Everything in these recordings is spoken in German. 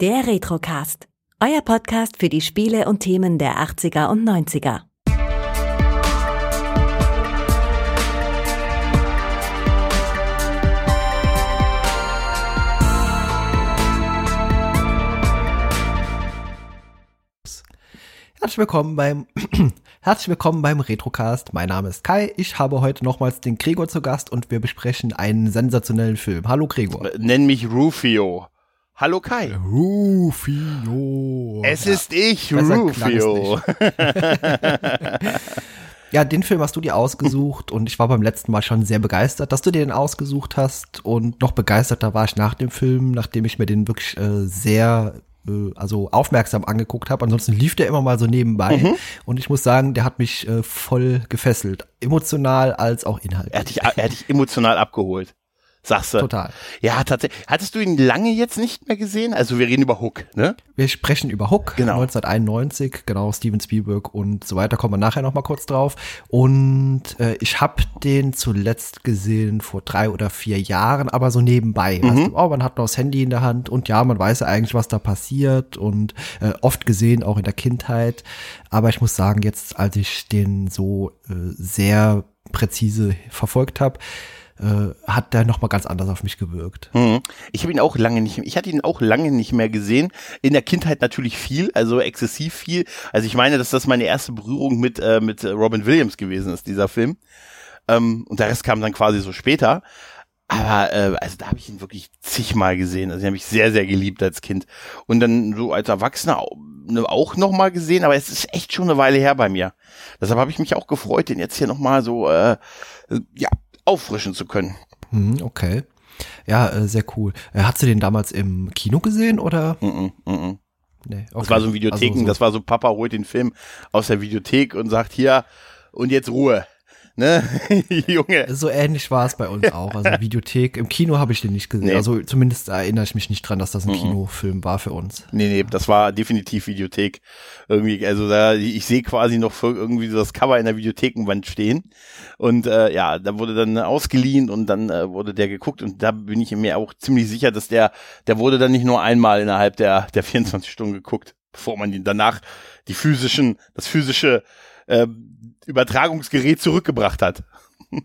Der Retrocast. Euer Podcast für die Spiele und Themen der 80er und 90er. Herzlich willkommen beim Herzlich willkommen beim Retrocast. Mein Name ist Kai. Ich habe heute nochmals den Gregor zu Gast und wir besprechen einen sensationellen Film. Hallo Gregor. Nenn mich Rufio. Hallo Kai. Rufio. Es ist ich, Rufio. Ja, den Film hast du dir ausgesucht und ich war beim letzten Mal schon sehr begeistert, dass du dir den ausgesucht hast und noch begeisterter war ich nach dem Film, nachdem ich mir den wirklich äh, sehr äh, also aufmerksam angeguckt habe. Ansonsten lief der immer mal so nebenbei Mhm. und ich muss sagen, der hat mich äh, voll gefesselt, emotional als auch inhaltlich. Er hat, dich, er hat dich emotional abgeholt. Sagst du? Total. Ja, tatsächlich. Hattest du ihn lange jetzt nicht mehr gesehen? Also wir reden über Hook, ne? Wir sprechen über Hook, Genau. 1991, genau, Steven Spielberg und so weiter, kommen wir nachher noch mal kurz drauf. Und äh, ich habe den zuletzt gesehen vor drei oder vier Jahren, aber so nebenbei. Mhm. Du, oh, man hat noch das Handy in der Hand und ja, man weiß ja eigentlich, was da passiert und äh, oft gesehen, auch in der Kindheit. Aber ich muss sagen, jetzt, als ich den so äh, sehr präzise verfolgt habe, äh, hat der noch mal ganz anders auf mich gewirkt. Mhm. Ich habe ihn auch lange nicht, ich hatte ihn auch lange nicht mehr gesehen. In der Kindheit natürlich viel, also exzessiv viel. Also ich meine, dass das meine erste Berührung mit äh, mit Robin Williams gewesen ist, dieser Film. Ähm, und der Rest kam dann quasi so später. Aber äh, also da habe ich ihn wirklich zigmal gesehen. Also den habe ich sehr, sehr geliebt als Kind. Und dann so als Erwachsener ne, auch noch mal gesehen, aber es ist echt schon eine Weile her bei mir. Deshalb habe ich mich auch gefreut, den jetzt hier noch mal so äh, äh, ja auffrischen zu können. Hm, okay. Ja, äh, sehr cool. Äh, hast du den damals im Kino gesehen oder? Mhm, mhm. Nee, okay. Das war so ein Videotheken, Also so- das war so, Papa holt den Film aus der Videothek und sagt, hier, und jetzt Ruhe. Ne? Junge. So ähnlich war es bei uns auch. Also Videothek, im Kino habe ich den nicht gesehen. Nee. Also zumindest erinnere ich mich nicht dran, dass das ein Kinofilm war für uns. Nee, nee, das war definitiv Videothek. Irgendwie, also da, ich sehe quasi noch irgendwie so das Cover in der Videothekenwand stehen. Und äh, ja, da wurde dann ausgeliehen und dann äh, wurde der geguckt und da bin ich mir auch ziemlich sicher, dass der, der wurde dann nicht nur einmal innerhalb der, der 24 Stunden geguckt, bevor man ihn danach die physischen, das physische äh, Übertragungsgerät zurückgebracht hat.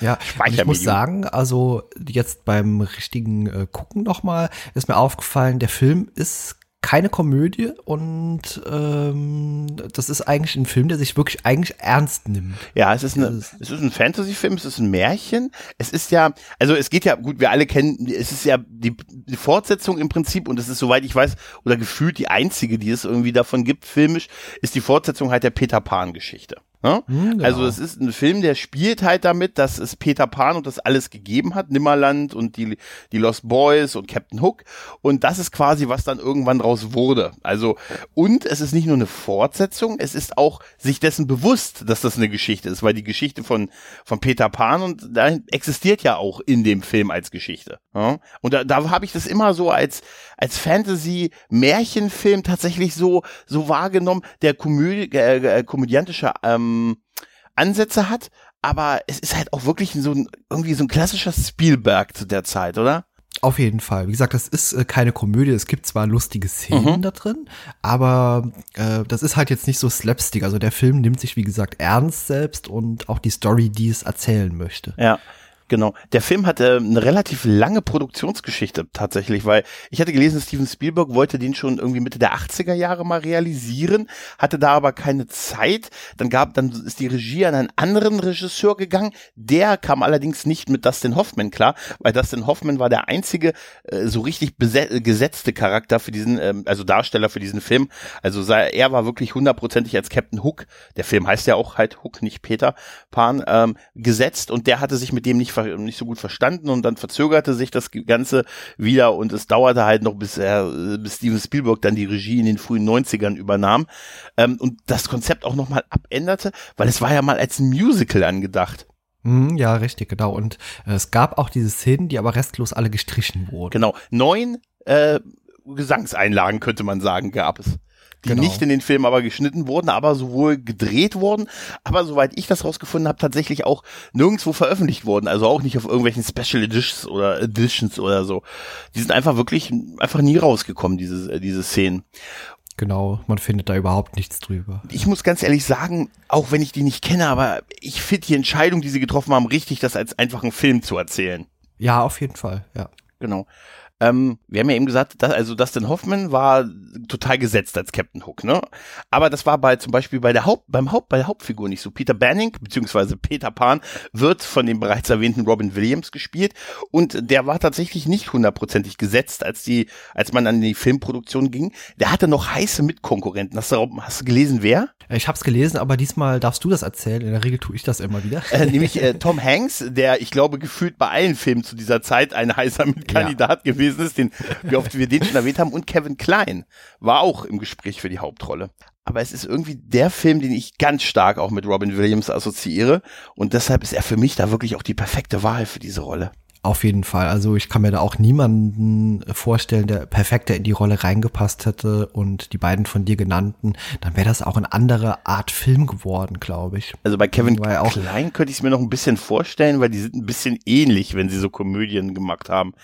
Ja, ich muss sagen, also jetzt beim richtigen äh, Gucken nochmal, ist mir aufgefallen, der Film ist keine Komödie und ähm, das ist eigentlich ein Film, der sich wirklich eigentlich ernst nimmt. Ja, es ist, eine, Das es ist ein Fantasy-Film, es ist ein Märchen. Es ist ja, also es geht ja, gut, wir alle kennen, es ist ja die, die Fortsetzung im Prinzip und es ist, soweit ich weiß, oder gefühlt die einzige, die es irgendwie davon gibt, filmisch, ist die Fortsetzung halt der Peter Pan-Geschichte. Ne? Hm, genau. Also es ist ein Film, der spielt halt damit, dass es Peter Pan und das alles gegeben hat, Nimmerland und die, die Lost Boys und Captain Hook und das ist quasi, was dann irgendwann draus wurde. Also und es ist nicht nur eine Fortsetzung, es ist auch sich dessen bewusst, dass das eine Geschichte ist, weil die Geschichte von, von Peter Pan und da existiert ja auch in dem Film als Geschichte. Ja? Und da, da habe ich das immer so als, als Fantasy-Märchenfilm tatsächlich so, so wahrgenommen, der Komödie, äh, äh, komödiantische ähm, Ansätze hat, aber es ist halt auch wirklich so ein, irgendwie so ein klassischer Spielberg zu der Zeit, oder? Auf jeden Fall. Wie gesagt, das ist äh, keine Komödie. Es gibt zwar lustige Szenen da drin, aber äh, das ist halt jetzt nicht so slapstick. Also der Film nimmt sich, wie gesagt, ernst selbst und auch die Story, die es erzählen möchte. Ja. Genau. Der Film hatte eine relativ lange Produktionsgeschichte tatsächlich, weil ich hatte gelesen, Steven Spielberg wollte den schon irgendwie Mitte der 80er Jahre mal realisieren, hatte da aber keine Zeit. Dann gab, dann ist die Regie an einen anderen Regisseur gegangen. Der kam allerdings nicht mit Dustin Hoffman klar, weil Dustin Hoffman war der einzige äh, so richtig gesetzte Charakter für diesen, ähm, also Darsteller für diesen Film. Also sei, er war wirklich hundertprozentig als Captain Hook, der Film heißt ja auch halt Hook, nicht Peter Pan, ähm, gesetzt und der hatte sich mit dem nicht, nicht so gut verstanden und dann verzögerte sich das Ganze wieder und es dauerte halt noch, bis er, äh, bis Steven Spielberg dann die Regie in den frühen 90ern übernahm ähm, und das Konzept auch nochmal abänderte, weil es war ja mal als Musical angedacht. Mhm, ja, richtig, genau. Und äh, es gab auch diese Szenen, die aber restlos alle gestrichen wurden. Genau, neun äh, Gesangseinlagen könnte man sagen, gab es. Die Genau. nicht in den Film aber geschnitten wurden, aber sowohl gedreht wurden, aber soweit ich das rausgefunden habe, tatsächlich auch nirgendwo veröffentlicht wurden, also auch nicht auf irgendwelchen Special Editions oder Editions oder so. Die sind einfach wirklich einfach nie rausgekommen, diese, diese Szenen. Genau, man findet da überhaupt nichts drüber. Ich muss ganz ehrlich sagen, auch wenn ich die nicht kenne, aber ich finde die Entscheidung, die sie getroffen haben, richtig, das als einfachen Film zu erzählen. Ja, auf jeden Fall, ja. Genau. Ähm, wir haben ja eben gesagt, dass, also Dustin Hoffman war total gesetzt als Captain Hook, ne? Aber das war bei zum Beispiel bei der Haupt, beim Haupt, bei der Hauptfigur nicht so. Peter Banning beziehungsweise Peter Pan wird von dem bereits erwähnten Robin Williams gespielt und der war tatsächlich nicht hundertprozentig gesetzt, als die, als man an die Filmproduktion ging. Der hatte noch heiße Mitkonkurrenten. Hast du, hast du gelesen, wer? Ich habe es gelesen, aber diesmal darfst du das erzählen. In der Regel tue ich das immer wieder. Äh, nämlich äh, Tom Hanks, der, ich glaube, gefühlt bei allen Filmen zu dieser Zeit ein heißer Kandidat gewesen ist, den, wie oft wir den schon erwähnt haben. Und Kevin Klein war auch im Gespräch für die Hauptrolle. Aber es ist irgendwie der Film, den ich ganz stark auch mit Robin Williams assoziiere. Und deshalb ist er für mich da wirklich auch die perfekte Wahl für diese Rolle. Auf jeden Fall. Also ich kann mir da auch niemanden vorstellen, der perfekter in die Rolle reingepasst hätte und die beiden von dir genannten, dann wäre das auch eine andere Art Film geworden, glaube ich. Also bei Kevin Weil auch- Klein könnte ich es mir noch ein bisschen vorstellen, weil die sind ein bisschen ähnlich, wenn sie so Komödien gemacht haben.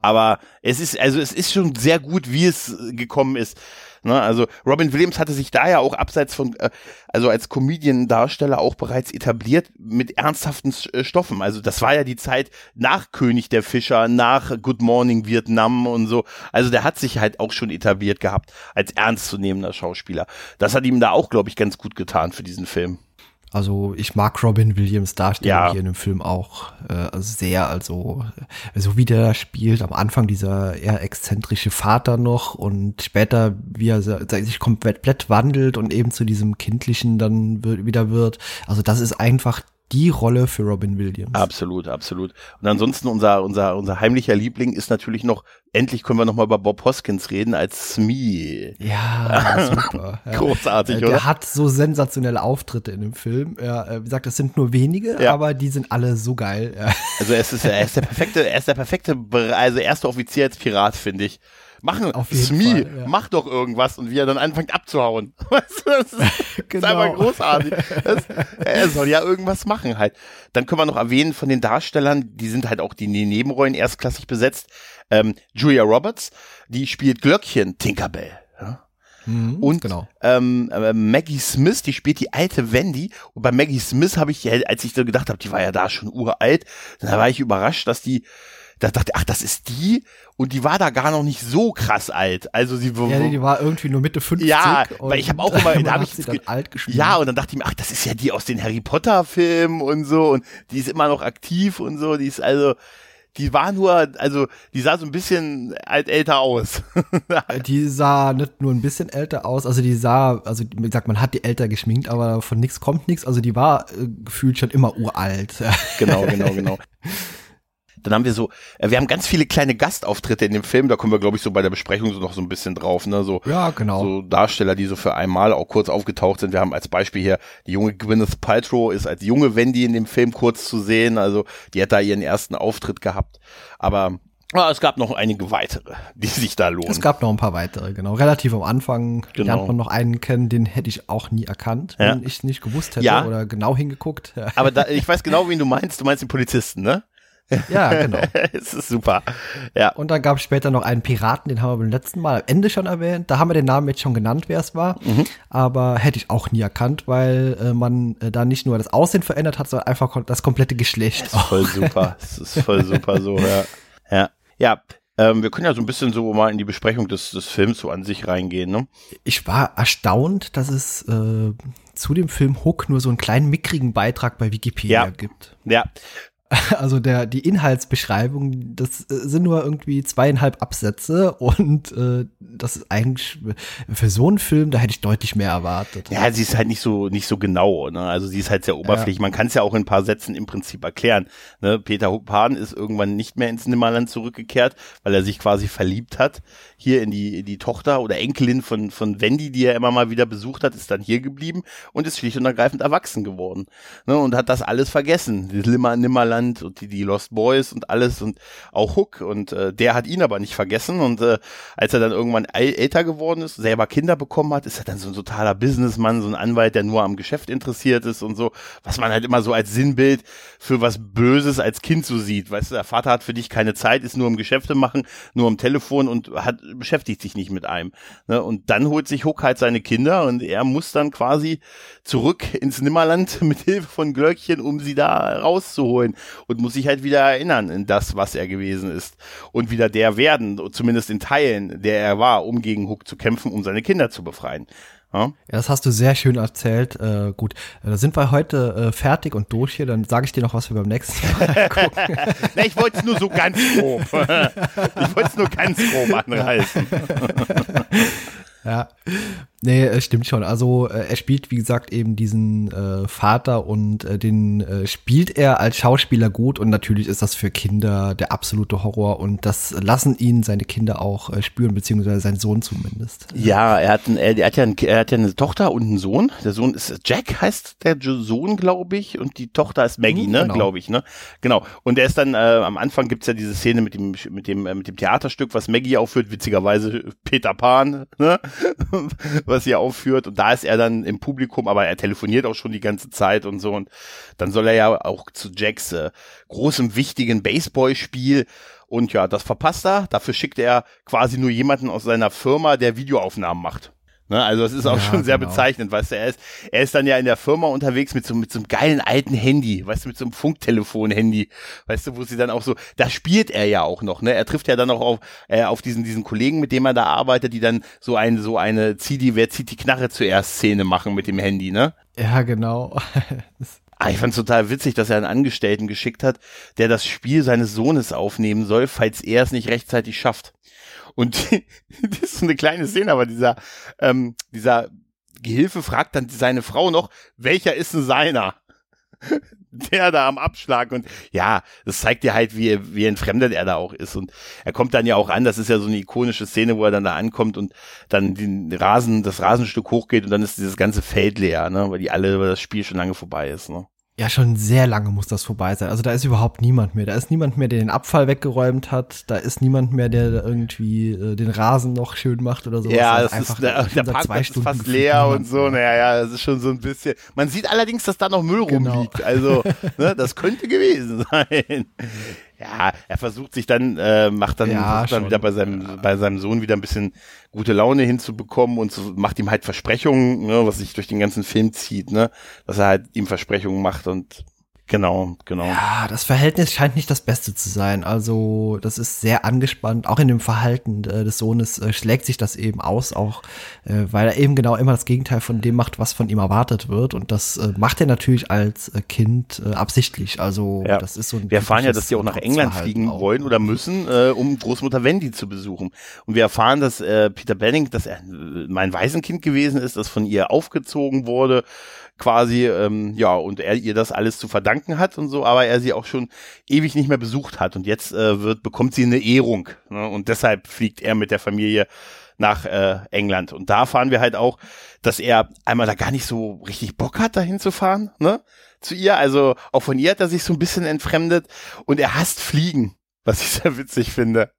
Aber es ist, also es ist schon sehr gut, wie es gekommen ist. Ne, also Robin Williams hatte sich da ja auch abseits von, äh, also als Comedian-Darsteller auch bereits etabliert mit ernsthaften äh, Stoffen. Also das war ja die Zeit nach König der Fischer, nach Good Morning Vietnam und so. Also der hat sich halt auch schon etabliert gehabt als ernstzunehmender Schauspieler. Das hat ihm da auch, glaube ich, ganz gut getan für diesen Film. Also ich mag Robin Williams Darstellung Ja. hier in dem Film auch äh, sehr. Also so wie der spielt, am Anfang dieser eher exzentrische Vater noch und später wie er sich komplett wandelt und eben zu diesem kindlichen dann wird, wieder wird. Also das ist einfach die Rolle für Robin Williams. Absolut, absolut. Und ansonsten unser, unser, unser heimlicher Liebling ist natürlich noch, endlich können wir noch mal über Bob Hoskins reden als Smee. Ja, super. Großartig, Äh, Der oder? hat so sensationelle Auftritte in dem Film. Ja, äh, wie gesagt, das sind nur wenige, Ja. aber die sind alle so geil. Ja. Also es ist, er ist der perfekte, er ist der perfekte, also erster Offizier als Pirat, finde ich. Machen, Auf jeden Smee, Fall, ja. mach doch irgendwas und wie er dann anfängt abzuhauen. Weißt du, das ist, Genau. ist einfach großartig. Das, er soll ja irgendwas machen halt. Dann können wir noch erwähnen von den Darstellern, die sind halt auch die Nebenrollen erstklassig besetzt. Ähm, Julia Roberts, die spielt Glöckchen Tinkerbell. Ja? Mhm, Und genau. ähm, äh, Maggie Smith, die spielt die alte Wendy. Und bei Maggie Smith habe ich, ja, als ich so gedacht habe, die war ja da schon uralt, dann war ich überrascht, dass die, da dachte, ach, das ist die. Und die war da gar noch nicht so krass alt. Also sie Ja, die war irgendwie nur Mitte 50. Ja, weil ich habe auch immer, da habe ich sie alt gespielt. ja, und dann dachte ich mir, ach, das ist ja die aus den Harry Potter Filmen und so und die ist immer noch aktiv und so, die ist also die war nur, also die sah so ein bisschen alt älter aus. Die sah nicht nur ein bisschen älter aus, also die sah, also wie gesagt, man hat die älter geschminkt, aber von nichts kommt nichts. Also die war äh, gefühlt schon immer uralt. genau, genau, genau. Dann haben wir so, äh, wir haben ganz viele kleine Gastauftritte in dem Film, da kommen wir, glaube ich, so bei der Besprechung so noch so ein bisschen drauf, ne? So, Ja, genau. so Darsteller, die so für einmal auch kurz aufgetaucht sind. Wir haben als Beispiel hier die junge Gwyneth Paltrow ist als junge Wendy in dem Film kurz zu sehen, also die hat da ihren ersten Auftritt gehabt. Aber ja, es gab noch einige weitere, die sich da lohnen. Es gab noch ein paar weitere, genau. Relativ am Anfang Genau. lernt man noch einen kennen, den hätte ich auch nie erkannt, Ja. wenn ich nicht gewusst hätte Ja. oder genau hingeguckt. Aber da, ich weiß genau, wen du meinst. Du meinst den Polizisten, ne? Ja genau. es ist super. Ja. Und dann gab es später noch einen Piraten, den haben wir beim letzten Mal am Ende schon erwähnt. Da haben wir den Namen jetzt schon genannt, wer es war. Mhm. Aber hätte ich auch nie erkannt, weil äh, man äh, da nicht nur das Aussehen verändert hat, sondern einfach das komplette Geschlecht. ist voll super. Es ist voll super so, ja. Ja. Ja. Ähm, wir können ja so ein bisschen so mal in die Besprechung des, des Films so an sich reingehen, ne? Ich war erstaunt, dass es äh, zu dem Film Hook nur so einen kleinen mickrigen Beitrag bei Wikipedia Ja. gibt. Ja. Also der, die Inhaltsbeschreibung, das äh, sind nur irgendwie zweieinhalb Absätze und äh, das ist eigentlich für so einen Film, da hätte ich deutlich mehr erwartet. Ja, sie ist halt nicht so, nicht so genau, ne? Also sie ist halt sehr oberflächlich. Man kann es ja auch in ein paar Sätzen im Prinzip erklären. Ne? Peter Pan ist irgendwann nicht mehr ins Nimmerland zurückgekehrt, weil er sich quasi verliebt hat. Hier in die, in die Tochter oder Enkelin von, von Wendy, die er immer mal wieder besucht hat, ist dann hier geblieben und ist schlicht und ergreifend erwachsen geworden. Ne? Und hat das alles vergessen. Das Limmer, Nimmerland und die, die Lost Boys und alles und auch Hook. Und äh, der hat ihn aber nicht vergessen. Und äh, als er dann irgendwann älter geworden ist, selber Kinder bekommen hat, ist er dann so ein totaler Businessmann, so ein Anwalt, der nur am Geschäft interessiert ist und so, was man halt immer so als Sinnbild für was Böses als Kind so sieht. Weißt du, der Vater hat für dich keine Zeit, ist nur im Geschäfte machen, nur am Telefon und hat, beschäftigt sich nicht mit einem. Ne? Und dann holt sich Hook halt seine Kinder und er muss dann quasi zurück ins Nimmerland mit Hilfe von Glöckchen, um sie da rauszuholen und muss sich halt wieder erinnern in das, was er gewesen ist und wieder der werden, zumindest in Teilen, der er war, um gegen Hook zu kämpfen, um seine Kinder zu befreien. Ja, das hast du sehr schön erzählt. Äh, gut, äh, da sind wir heute äh, fertig und durch hier. Dann sage ich dir noch, was wir beim nächsten Mal gucken. Na, ich wollte es nur so ganz grob. ich wollte es nur ganz grob anreißen. ja. Nee, es stimmt schon. Also äh, er spielt, wie gesagt, eben diesen äh, Vater und äh, den äh, spielt er als Schauspieler gut und natürlich ist das für Kinder der absolute Horror und das lassen ihn seine Kinder auch äh, spüren, beziehungsweise sein Sohn zumindest. Ja, er hat, ein, er, hat ja ein, er hat ja eine Tochter und einen Sohn. Der Sohn ist Jack, heißt der Sohn, glaube ich, und die Tochter ist Maggie, mhm, ne, genau. glaube ich, ne? Genau. Und er ist dann, äh, am Anfang gibt's ja diese Szene mit dem, mit dem, äh, mit dem Theaterstück, was Maggie aufführt, witzigerweise Peter Pan, ne? Was sie aufführt und da ist er dann im Publikum, aber er telefoniert auch schon die ganze Zeit und so und dann soll er ja auch zu Jacks äh, großem wichtigen Baseballspiel und ja, das verpasst er. Dafür schickt er quasi nur jemanden aus seiner Firma, der Videoaufnahmen macht. Ne, also es ist auch ja, schon sehr genau. bezeichnend, weißt du, er ist, er ist dann ja in der Firma unterwegs mit so, mit so einem geilen alten Handy, weißt du, mit so einem Funktelefon-Handy, weißt du, wo sie dann auch so, da spielt er ja auch noch, ne, er trifft ja dann auch auf, äh, auf diesen, diesen Kollegen, mit dem er da arbeitet, die dann so eine, so eine, zieh die, wer zieht die Knarre zuerst Szene machen mit dem Handy, ne? Ja, genau. Ah, ich fand's total witzig, dass er einen Angestellten geschickt hat, der das Spiel seines Sohnes aufnehmen soll, falls er es nicht rechtzeitig schafft. Und das ist so eine kleine Szene, aber dieser, ähm, dieser Gehilfe fragt dann seine Frau noch, welcher ist denn seiner? Der da am Abschlag. Und ja, das zeigt dir halt, wie, wie entfremdet er da auch ist. Und er kommt dann ja auch an, das ist ja so eine ikonische Szene, wo er dann da ankommt und dann den Rasen, das Rasenstück hochgeht. Und dann ist dieses ganze Feld leer, ne, weil die alle, weil das Spiel schon lange vorbei ist, ne. Ja, schon sehr lange muss das vorbei sein. Also da ist überhaupt niemand mehr. Da ist niemand mehr, der den Abfall weggeräumt hat. Da ist niemand mehr, der irgendwie äh, den Rasen noch schön macht oder so. Ja, das ist, der, der Parkplatz ist fast leer und so. Naja, ja, das ist schon so ein bisschen. Man sieht allerdings, dass da noch Müll genau. rumliegt. Also, ne, das könnte gewesen sein ja, er versucht sich dann, äh, macht dann, ja, dann wieder bei seinem, bei seinem Sohn wieder ein bisschen gute Laune hinzubekommen und so, macht ihm halt Versprechungen, ne, was sich durch den ganzen Film zieht, ne, dass er halt ihm Versprechungen macht und Genau, genau. Ja, das Verhältnis scheint nicht das Beste zu sein. Also, das ist sehr angespannt. Auch in dem Verhalten äh, des Sohnes äh, schlägt sich das eben aus, auch äh, weil er eben genau immer das Gegenteil von dem macht, was von ihm erwartet wird. Und das äh, macht er natürlich als äh, Kind äh, absichtlich. Also, ja. das ist so ein. Wir erfahren ja, dass die auch nach England fliegen auch. wollen oder müssen, um Großmutter Wendy zu besuchen. Und wir erfahren, dass Peter Benning, dass er mein Waisenkind gewesen ist, das von ihr aufgezogen wurde quasi, ähm, ja, und er ihr das alles zu verdanken hat und so, aber er sie auch schon ewig nicht mehr besucht hat und jetzt äh, wird, bekommt sie eine Ehrung ne? und deshalb fliegt er mit der Familie nach äh, England und da fahren wir halt auch, dass er einmal da gar nicht so richtig Bock hat, dahin zu fahren, ne, zu ihr, also auch von ihr hat er sich so ein bisschen entfremdet und er hasst Fliegen, was ich sehr witzig finde.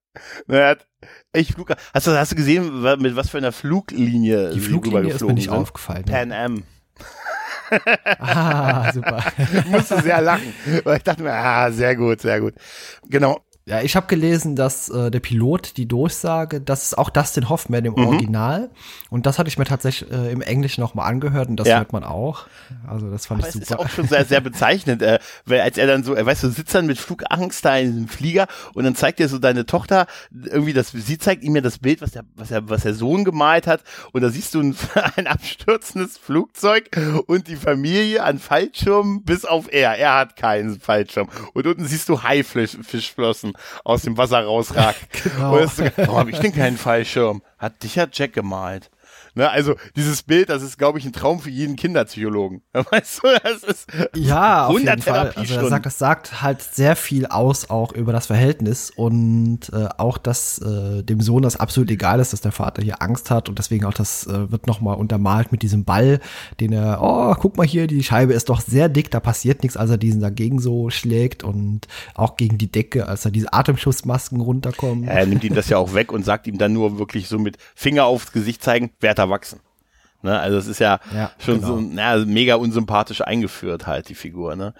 Ne, er hat echt Flug, hast du, hast du gesehen, mit was für einer Fluglinie die Fluglinie ist mir nicht sind? aufgefallen. Pan Am ah, super. musste sehr lachen, weil ich dachte mir, ah, sehr gut, sehr gut. Genau. Ja, ich habe gelesen, dass äh, der Pilot die Durchsage, das ist auch Dustin Hoffman im mhm. Original. Und das hatte ich mir tatsächlich äh, im Englischen nochmal angehört und das ja. hört man auch. Also das fand Aber ich super. Das ist auch schon sehr, sehr bezeichnend, äh, weil als er dann so, er weißt du, sitzt dann mit Flugangst da in einem Flieger und dann zeigt er so deine Tochter irgendwie das, sie zeigt ihm ja das Bild, was der, was er, was der Sohn gemalt hat und da siehst du ein, ein abstürzendes Flugzeug und die Familie an Fallschirmen bis auf er. Er hat keinen Fallschirm. Und unten siehst du Haifischflossen aus dem Wasser rausragt. genau. Warum habe ich denn keinen Fallschirm? Hat dich ja Jack gemalt. Ne, also dieses Bild, das ist, glaube ich, ein Traum für jeden Kinderpsychologen. Weißt du, das ist ja, auf jeden Fall. Also das sagt, das sagt halt sehr viel aus auch über das Verhältnis und äh, auch, dass äh, dem Sohn das absolut egal ist, dass der Vater hier Angst hat und deswegen auch das äh, wird nochmal untermalt mit diesem Ball, den er, oh, guck mal hier, die Scheibe ist doch sehr dick, da passiert nichts, als er diesen dagegen so schlägt und auch gegen die Decke, als er diese Atemschutzmasken runterkommen. Ja, er nimmt ihm das ja auch weg und sagt ihm dann nur wirklich so mit Finger aufs Gesicht zeigen, wer erwachsen. Ne? Also es ist ja, ja schon genau. so na, mega unsympathisch eingeführt halt, die Figur. Ne?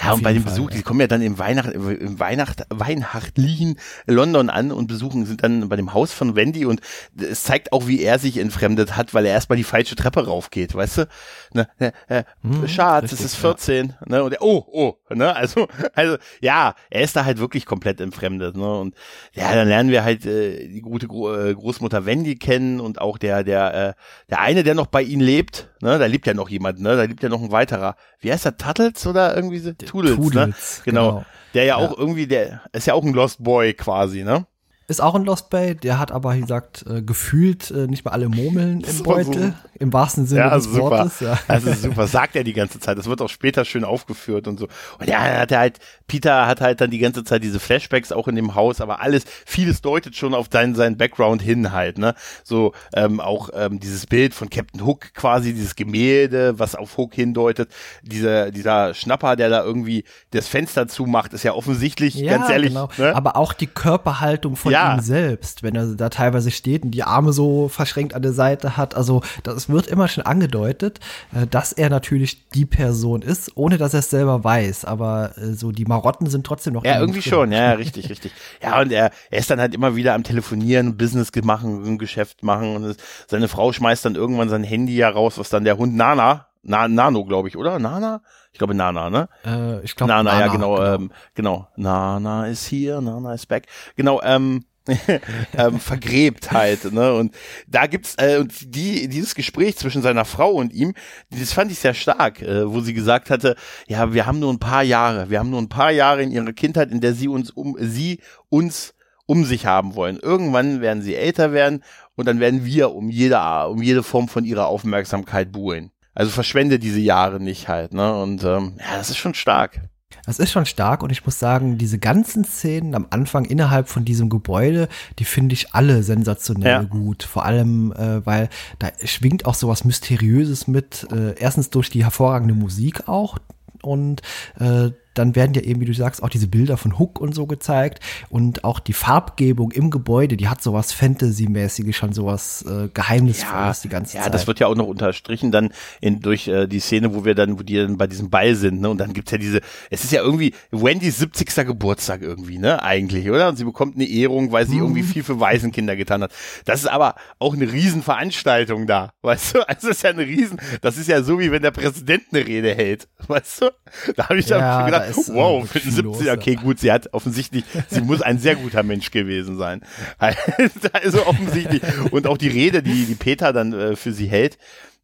Ja, und bei dem Fall, Besuch, ja. die kommen ja dann im Weihnacht, im Weihnacht, weihnachtlichen London an und besuchen, sind dann bei dem Haus von Wendy und es zeigt auch, wie er sich entfremdet hat, weil er erstmal die falsche Treppe raufgeht, weißt du? Ne, ne, äh, hm, Schatz, richtig, es ist 14, ja. ne? Und er, oh, oh, ne? Also, also, ja, er ist da halt wirklich komplett entfremdet, ne? Und ja, dann lernen wir halt äh, die gute Gro äh, Großmutter Wendy kennen und auch der, der, äh, der eine, der noch bei ihnen lebt, ne? Da lebt ja noch jemand, ne? Da lebt ja noch ein weiterer. Wie heißt der, Tuttles oder irgendwie so? Tudels, Tudels ne? Genau. genau. Der ja, ja auch irgendwie, der ist ja auch ein Lost Boy quasi, ne? Ist auch ein Lost Bay, der hat aber, wie gesagt, äh, gefühlt äh, nicht mehr alle Murmeln im Beutel, im wahrsten Sinne ja, des super. Wortes. Ja. Ist super, sagt er die ganze Zeit. Das wird auch später schön aufgeführt und so. Und ja, hat er halt, Peter hat halt dann die ganze Zeit diese Flashbacks auch in dem Haus, aber alles, vieles deutet schon auf deinen, seinen Background hin halt, ne? So, ähm, auch ähm, dieses Bild von Captain Hook quasi, dieses Gemälde, was auf Hook hindeutet, dieser, dieser Schnapper, der da irgendwie das Fenster zumacht, ist ja offensichtlich, ja, ganz ehrlich. Genau. Ne? Aber auch die Körperhaltung von ja. ihm selbst, wenn er da teilweise steht und die Arme so verschränkt an der Seite hat. Also das wird immer schon angedeutet, äh, dass er natürlich die Person ist, ohne dass er es selber weiß. Aber äh, so die Marotten sind trotzdem noch. Ja, irgendwie drin. schon, ja, richtig, richtig. Ja, und er, er ist dann halt immer wieder am Telefonieren, Business machen, ein Geschäft machen und seine Frau schmeißt dann irgendwann sein Handy ja raus, was dann der Hund Nana na, Nano, glaube ich, oder? Nana? Ich glaube Nana, ne? Äh, ich glaube Nana, Nana, ja, genau, genau. Ähm, genau. Nana ist hier, Nana ist back. Genau, ähm, ähm, vergräbt halt, ne? Und da gibt's äh, und die dieses Gespräch zwischen seiner Frau und ihm, das fand ich sehr stark, äh, wo sie gesagt hatte, ja, wir haben nur ein paar Jahre, wir haben nur ein paar Jahre in ihrer Kindheit, in der sie uns um sie uns um sich haben wollen. Irgendwann werden sie älter werden und dann werden wir um jede um jede Form von ihrer Aufmerksamkeit buhlen. Also verschwende diese Jahre nicht halt, ne? Und ähm, ja, das ist schon stark. Das ist schon stark und ich muss sagen, diese ganzen Szenen am Anfang innerhalb von diesem Gebäude, die finde ich alle sensationell ja. gut. Vor allem, äh, weil da schwingt auch sowas Mysteriöses mit. Äh, erstens durch die hervorragende Musik auch und äh, dann werden ja eben, wie du sagst, auch diese Bilder von Hook und so gezeigt und auch die Farbgebung im Gebäude, die hat sowas Fantasy-mäßiges, schon sowas äh, Geheimnisvolles ja, die ganze ja, Zeit. Ja, das wird ja auch noch unterstrichen dann in, durch äh, die Szene, wo wir dann, wo die dann bei diesem Ball sind, ne, und dann gibt's ja diese, es ist ja irgendwie Wendys 70. Geburtstag irgendwie, ne, eigentlich, oder? Und sie bekommt eine Ehrung, weil sie mhm. irgendwie viel für Waisenkinder getan hat. Das ist aber auch eine Riesenveranstaltung da, weißt du? Also, es ist ja eine Riesen, das ist ja so, wie wenn der Präsident eine Rede hält, weißt du? Da habe ich dann ja, ist, wow, für den 70 okay, gut, sie hat offensichtlich, sie muss ein sehr guter Mensch gewesen sein. also offensichtlich. Und auch die Rede, die, die Peter dann äh, für sie hält,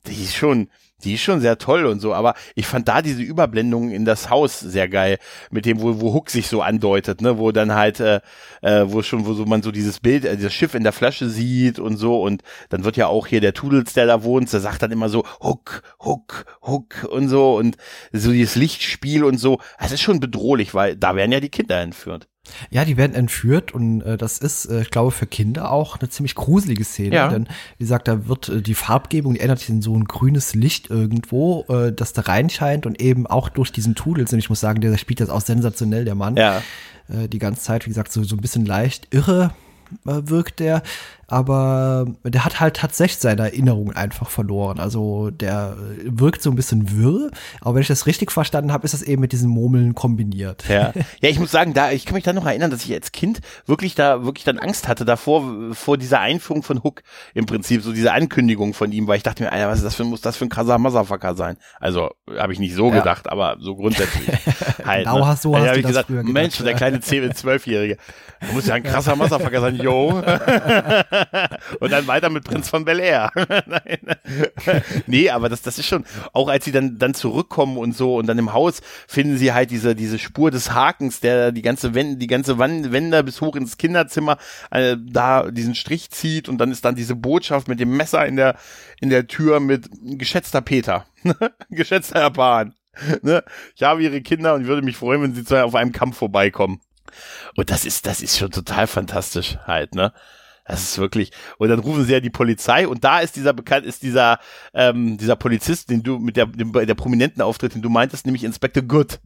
die ist schon, die ist schon sehr toll und so, aber ich fand da diese Überblendung in das Haus sehr geil, mit dem, wo, wo Hook sich so andeutet, ne, wo dann halt, äh, äh, wo schon, wo so man so dieses Bild, äh, das Schiff in der Flasche sieht und so und dann wird ja auch hier der Tudels, der da wohnt, der sagt dann immer so Hook, Hook, Hook und so und so dieses Lichtspiel und so, das ist schon bedrohlich, weil da werden ja die Kinder entführt. Ja, die werden entführt und äh, das ist, äh, ich glaube, für Kinder auch eine ziemlich gruselige Szene. Ja. Denn, wie gesagt, da wird äh, die Farbgebung, die ändert sich in so ein grünes Licht irgendwo, äh, das da reinscheint und eben auch durch diesen Tudels. Und ich muss sagen, der, spielt das auch sensationell, der Mann. Ja. Äh, die ganze Zeit, wie gesagt, so, so ein bisschen leicht irre äh, wirkt der aber der hat halt tatsächlich seine Erinnerungen einfach verloren. Also der wirkt so ein bisschen wirr, aber wenn ich das richtig verstanden habe, ist das eben mit diesen Murmeln kombiniert. Ja, ja ich muss sagen, da ich kann mich da noch erinnern, dass ich als Kind wirklich da wirklich dann Angst hatte davor vor dieser Einführung von Hook im Prinzip so diese Ankündigung von ihm, weil ich dachte mir, Alter, was ist das für muss das für ein krasser Motherfucker sein? Also habe ich nicht so ja. gedacht, aber so grundsätzlich. halt, genau, ne? hast so hast du ich gesagt, Mensch, gedacht, der kleine 10 bis 12-Jährige, muss ja ein krasser Motherfucker sein, yo. und dann weiter mit Prinz von Bel Air. nee, aber das, das ist schon, auch als sie dann, dann zurückkommen und so und dann im Haus finden sie halt diese, diese Spur des Hakens, der die ganze Wände, die ganze Wände bis hoch ins Kinderzimmer, äh, da diesen Strich zieht und dann ist dann diese Botschaft mit dem Messer in der, in der Tür mit geschätzter Peter, geschätzter Herr Bahn. Ne? Ich habe ihre Kinder und würde mich freuen, wenn sie zwei auf einem Kampf vorbeikommen. Und das ist, das ist schon total fantastisch halt, ne? Das ist wirklich. Und dann rufen sie ja die Polizei und da ist dieser bekannt, ist dieser, ähm, dieser Polizist, den du mit der, dem, der prominenten Auftritt, den du meintest, nämlich Inspector Good.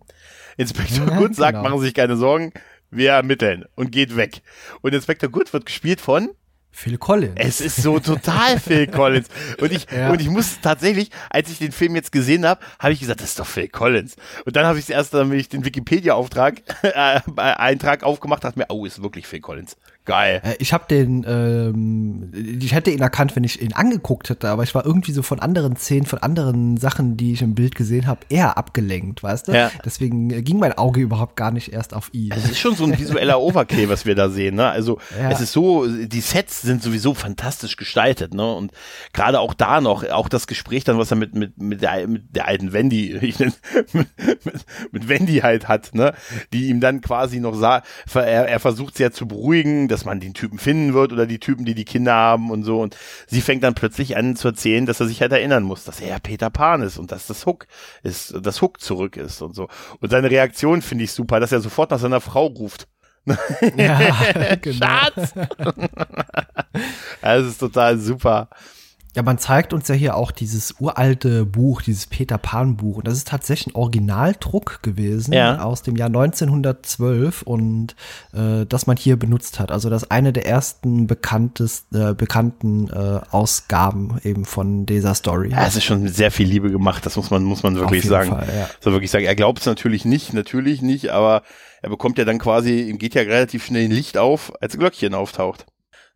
Inspector ja, Good sagt, genau. machen Sie sich keine Sorgen, wir ermitteln und geht weg. Und Inspector Good wird gespielt von Phil Collins. Es ist so total Phil Collins. Und ich, ja. und ich muss tatsächlich, als ich den Film jetzt gesehen habe, habe ich gesagt, das ist doch Phil Collins. Und dann habe ich es erst, damit ich den Wikipedia-Auftrag, äh, Eintrag aufgemacht, dachte mir, oh, ist wirklich Phil Collins. Geil. Äh, ich habe den, ähm, ich hätte ihn erkannt, wenn ich ihn angeguckt hätte, aber ich war irgendwie so von anderen Szenen, von anderen Sachen, die ich im Bild gesehen habe, eher abgelenkt, weißt du? Ja. Deswegen ging mein Auge überhaupt gar nicht erst auf ihn. Es ist schon so ein visueller Overkill, was wir da sehen, ne? Also ja. es ist so, die Sets sind sowieso fantastisch gestaltet, ne? Und gerade auch da noch, auch das Gespräch dann, was er mit mit mit der, mit der alten Wendy, ich nenne, mit, mit, mit Wendy halt hat, ne? Die ihm dann quasi noch sah, er, er versucht sie ja zu beruhigen dass man den Typen finden wird oder die Typen, die die Kinder haben und so. Und sie fängt dann plötzlich an zu erzählen, dass er sich halt erinnern muss, dass er ja Peter Pan ist und dass das Hook ist, das Hook zurück ist und so. Und seine Reaktion finde ich super, dass er sofort nach seiner Frau ruft. Ja, genau. Schatz! das ist total super. Ja, man zeigt uns ja hier auch dieses uralte Buch, dieses Peter Pan Buch. Und das ist tatsächlich ein Originaldruck gewesen ja. aus dem Jahr 1912 und äh, das man hier benutzt hat. Also das eine der ersten bekanntes, äh, bekannten äh, Ausgaben eben von dieser Story. Ja, es ist schon sehr viel Liebe gemacht. Das muss man muss man wirklich sagen. Fall, ja. So wirklich sagen. Er glaubt es natürlich nicht, natürlich nicht, aber er bekommt ja dann quasi, ihm geht ja relativ schnell ein Licht auf, als Glöckchen auftaucht.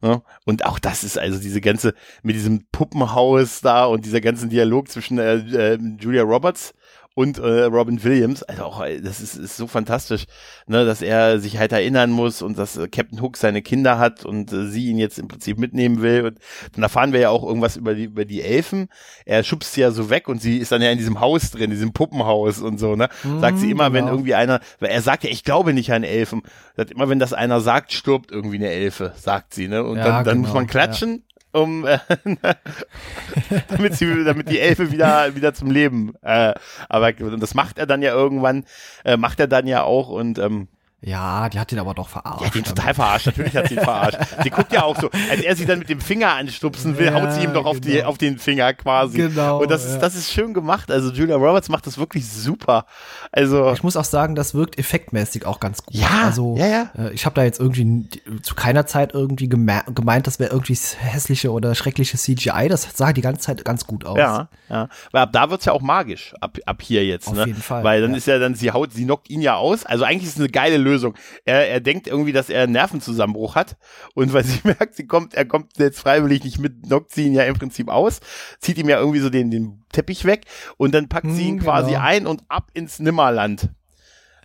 Ne? Und auch das ist also diese ganze, mit diesem Puppenhaus da und dieser ganzen Dialog zwischen äh, äh, Julia Roberts und äh, Robin Williams, also auch, das ist, ist so fantastisch, ne, dass er sich halt erinnern muss und dass äh, Captain Hook seine Kinder hat und äh, sie ihn jetzt im Prinzip mitnehmen will. Und dann erfahren wir ja auch irgendwas über die, über die Elfen. Er schubst sie ja so weg und sie ist dann ja in diesem Haus drin, diesem Puppenhaus und so, ne? Mhm, sagt sie immer, genau. wenn irgendwie einer, weil er sagt ja, ich glaube nicht an Elfen. Sagt immer, wenn das einer sagt, stirbt irgendwie eine Elfe, sagt sie, ne? Und ja, dann, dann genau, muss man klatschen um äh, damit sie, damit die Elfe wieder wieder zum Leben. Äh, aber das macht er dann ja irgendwann, äh, macht er dann ja auch und ähm, ja, die hat ihn aber doch verarscht. Ja, die hat ihn total verarscht. Natürlich hat sie ihn verarscht. Sie guckt ja auch so, als er sie dann mit dem Finger anstupsen will, ja, haut sie ihm doch auf, die, genau. auf den Finger quasi. Genau. Und das ist, das ist schön gemacht. Also Julia Roberts macht das wirklich super. Also. Ich muss auch sagen, das wirkt effektmäßig auch ganz gut. Ja. Also, ja, ja. Äh, ich habe da jetzt irgendwie zu keiner Zeit irgendwie gemeint, das wäre irgendwie hässliche oder schreckliche CGI. Das sah die ganze Zeit ganz gut aus. Ja, ja. Weil ab da wird's ja auch magisch, ab, ab hier jetzt. Auf ne? jeden Fall. Weil dann ja. ist ja dann, sie haut, sie knockt ihn ja aus. Also eigentlich ist es eine geile Lösung. Er, er denkt irgendwie, dass er einen Nervenzusammenbruch hat und weil sie merkt, sie kommt, er kommt jetzt freiwillig nicht mit, knockt sie ihn ja im Prinzip aus, zieht ihm ja irgendwie so den, den Teppich weg und dann packt sie ihn hm, quasi genau. ein und ab ins Nimmerland.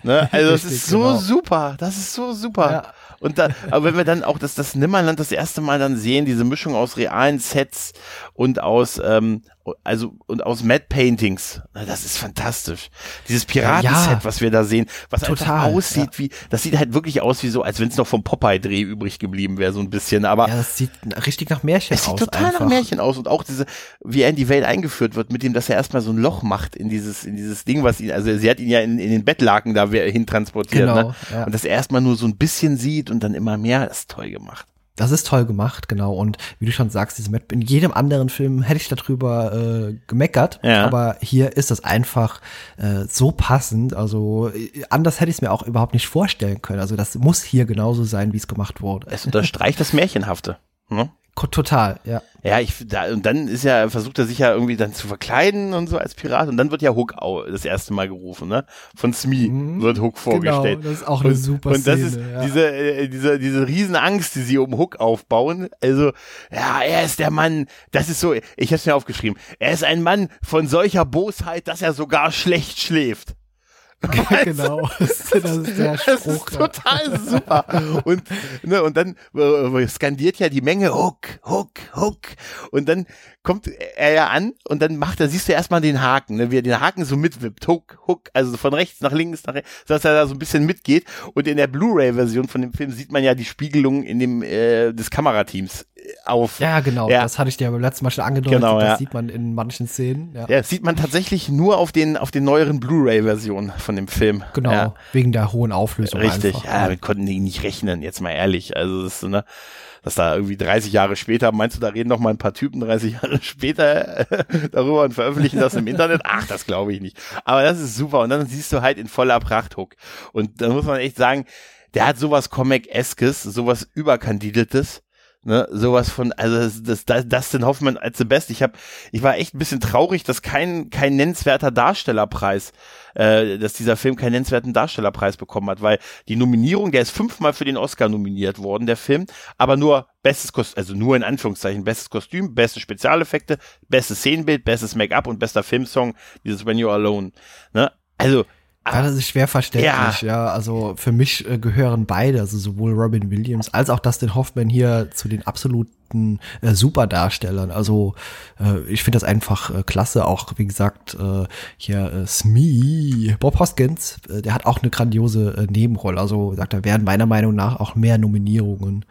Ne? Also das ist so genau. super, das ist so super. Ja. Und da, aber wenn wir dann auch das, das Nimmerland das erste Mal dann sehen, diese Mischung aus realen Sets und aus, ähm, also und aus Mad Paintings, das ist fantastisch. Dieses Piratenset, ja, was wir da sehen, was total aussieht ja. wie, das sieht halt wirklich aus wie so, als wenn es noch vom Popeye-Dreh übrig geblieben wäre, so ein bisschen. Aber ja, das sieht richtig nach Märchen aus. Es sieht total einfach. nach Märchen aus und auch diese, wie er in die Welt eingeführt wird, mit dem, dass er erstmal so ein Loch macht in dieses, in dieses Ding, was ihn, also sie hat ihn ja in, in den Bettlaken da hin transportiert, genau, ne? Ja. Und dass er erstmal nur so ein bisschen sieht und dann immer mehr, das ist toll gemacht. Das ist toll gemacht, genau. Und wie du schon sagst, diese Map, in jedem anderen Film hätte ich darüber äh, gemeckert, ja. aber hier ist das einfach äh, so passend. Also äh, anders hätte ich es mir auch überhaupt nicht vorstellen können. Also das muss hier genauso sein, wie es gemacht wurde. Es unterstreicht das Märchenhafte. Ne? Total, ja. Ja, ich, da, und dann ist ja, versucht er sich ja irgendwie dann zu verkleiden und so als Pirat und dann wird ja Hook das erste Mal gerufen, ne? Von Smee mhm, wird Hook vorgestellt. Genau, das ist auch eine super und, und das ist ja. diese, äh, diese, diese Riesenangst, die sie um Hook aufbauen. Also, ja, er ist der Mann, das ist so, ich hab's mir aufgeschrieben, er ist ein Mann von solcher Bosheit, dass er sogar schlecht schläft. genau, das ist der Spruch. Das ist total super. Und, ne, und dann äh, skandiert ja die Menge Hook, Hook, Hook. Und dann kommt er ja an und dann macht er, siehst du erstmal den Haken, ne, wie er den Haken so mitwippt, Hook, Hook, also von rechts nach links, nach rechts, dass er da so ein bisschen mitgeht. Und in der Blu-ray-Version von dem Film sieht man ja die Spiegelung in dem äh, des Kamerateams auf. Ja, genau, Ja. das hatte ich dir beim letzten Mal schon angedeutet, Genau, das ja. sieht man in manchen Szenen. Ja. Ja, das sieht man tatsächlich nur auf den auf den neueren Blu-ray-Versionen von dem Film. Genau, Ja. wegen der hohen Auflösung Richtig, einfach. ja, damit konnten die nicht rechnen, jetzt mal ehrlich. Also das ist, ne, dass da irgendwie 30 Jahre später, meinst du, da reden noch mal ein paar Typen 30 Jahre später darüber und veröffentlichen das im Internet? Ach, das glaube ich nicht. Aber das ist super. Und dann siehst du halt in voller Pracht Hook. Und da muss man echt sagen, der hat sowas Comic-eskes, sowas Überkandideltes. Ne, sowas von, also das, das, das Dustin Hoffman als the best. Ich habe, ich war echt ein bisschen traurig, dass kein kein nennenswerter Darstellerpreis, äh, dass dieser Film keinen nennenswerten Darstellerpreis bekommen hat, weil die Nominierung, der ist fünfmal für den Oscar nominiert worden, der Film, aber nur bestes Kostüm, also nur in Anführungszeichen bestes Kostüm, beste Spezialeffekte, bestes Szenenbild, bestes Make-up und bester Filmsong, dieses When You're Alone. Ne? Also Ja, das ist schwer verständlich, ja. Also für mich äh, gehören beide, also sowohl Robin Williams als auch Dustin Hoffman hier zu den absoluten äh, Superdarstellern. Also äh, ich finde das einfach äh, klasse. Auch wie gesagt äh, hier äh, Smee, Bob Hoskins, äh, der hat auch eine grandiose Nebenrolle. Also sagt er, wären meiner Meinung nach auch mehr Nominierungen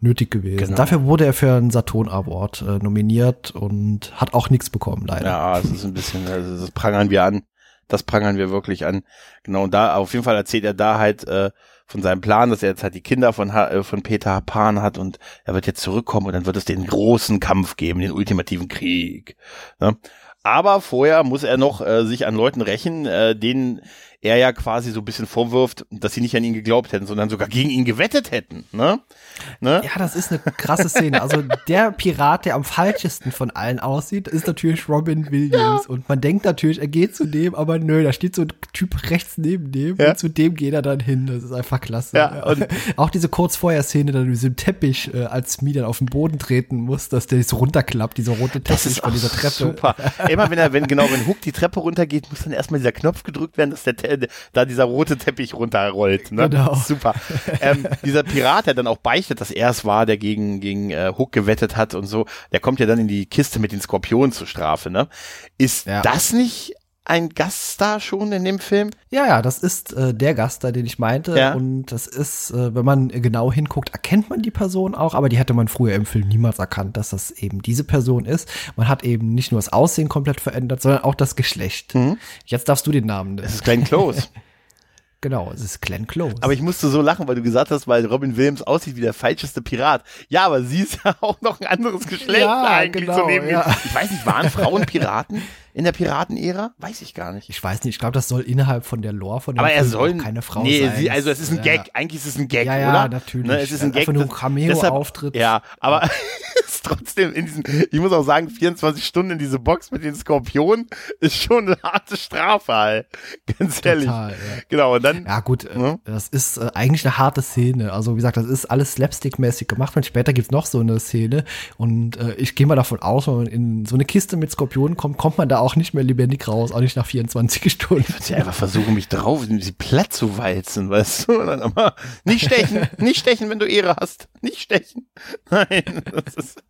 nötig gewesen. Genau. Dafür wurde er für einen Saturn Award nominiert und hat auch nichts bekommen, leider. Ja, es ist ein bisschen, also das prangern wir an. Das prangern wir wirklich an. Genau, und da, auf jeden Fall erzählt er da halt äh, von seinem Plan, dass er jetzt halt die Kinder von, Ha- äh, von Peter Pan hat und er wird jetzt zurückkommen und dann wird es den großen Kampf geben, den ultimativen Krieg. Ne? Aber vorher muss er noch äh, sich an Leuten rächen, äh, denen er ja quasi so ein bisschen vorwirft, dass sie nicht an ihn geglaubt hätten, sondern sogar gegen ihn gewettet hätten. Ne? Ne? Ja, das ist eine krasse Szene. Also der Pirat, der am falschesten von allen aussieht, ist natürlich Robin Williams. Und man denkt natürlich, er geht zu dem, aber nö, da steht so ein Typ rechts neben dem Ja. und zu dem geht er dann hin. Das ist einfach klasse. Ja, und- auch diese kurz vorher Szene dann mit diesem Teppich, äh, als Mie dann auf den Boden treten muss, dass der so runterklappt, dieser rote Teppich von dieser Treppe. super. Immer wenn er, wenn genau, wenn Hook die Treppe runtergeht, muss dann erstmal dieser Knopf gedrückt werden, dass der Da dieser rote Teppich runterrollt. Ne? Genau. Super. Ähm, dieser Pirat, der dann auch beichtet, dass er es war, der gegen gegen äh, Hook gewettet hat und so, der kommt ja dann in die Kiste mit den Skorpionen zur Strafe. Ne? Ist Ja. das nicht ein Gaststar schon in dem Film? Ja, ja, das ist äh, der Gast da, den ich meinte. Ja. Und das ist, äh, wenn man genau hinguckt, erkennt man die Person auch, aber die hätte man früher im Film niemals erkannt, dass das eben diese Person ist. Man hat eben nicht nur das Aussehen komplett verändert, sondern auch das Geschlecht. Jetzt darfst du den Namen Es nennen. ist Glenn Close. Genau, es ist Glenn Close. Aber ich musste so lachen, weil du gesagt hast, weil Robin Williams aussieht wie der falscheste Pirat. Ja, aber sie ist ja auch noch ein anderes Geschlecht Ja, eigentlich genau, nehmen. ja. Ich weiß nicht, waren Frauen Piraten in der Piratenära? Weiß ich gar nicht. ich weiß nicht, ich glaube, das soll innerhalb von der Lore von dem Aber er soll keine Frau nee, sein. Sie, also es ist ein Ja. Gag. Eigentlich ist es ein Gag, Ja, ja, oder? natürlich. Ne, es ist ein Gag. Einfach nur ein Cameo-Auftritt. Ja, aber es ist trotzdem in diesen, ich muss auch sagen, 24 Stunden in diese Box mit den Skorpionen ist schon eine harte Strafe, halt. Ganz ehrlich. Total, ja. Genau, und dann, Ja, gut, äh, Ja. das ist äh, eigentlich eine harte Szene. Also, wie gesagt, das ist alles slapstick-mäßig gemacht und später gibt's noch so eine Szene. Und äh, ich gehe mal davon aus, wenn man in so eine Kiste mit Skorpionen kommt, kommt man da auch nicht mehr lebendig raus, auch nicht nach 24 Stunden. würde sie einfach versuchen, mich drauf, sie platt zu walzen, weißt du? Dann aber, nicht stechen, nicht stechen, wenn du Ehre hast. Nicht stechen. Nein, das ist,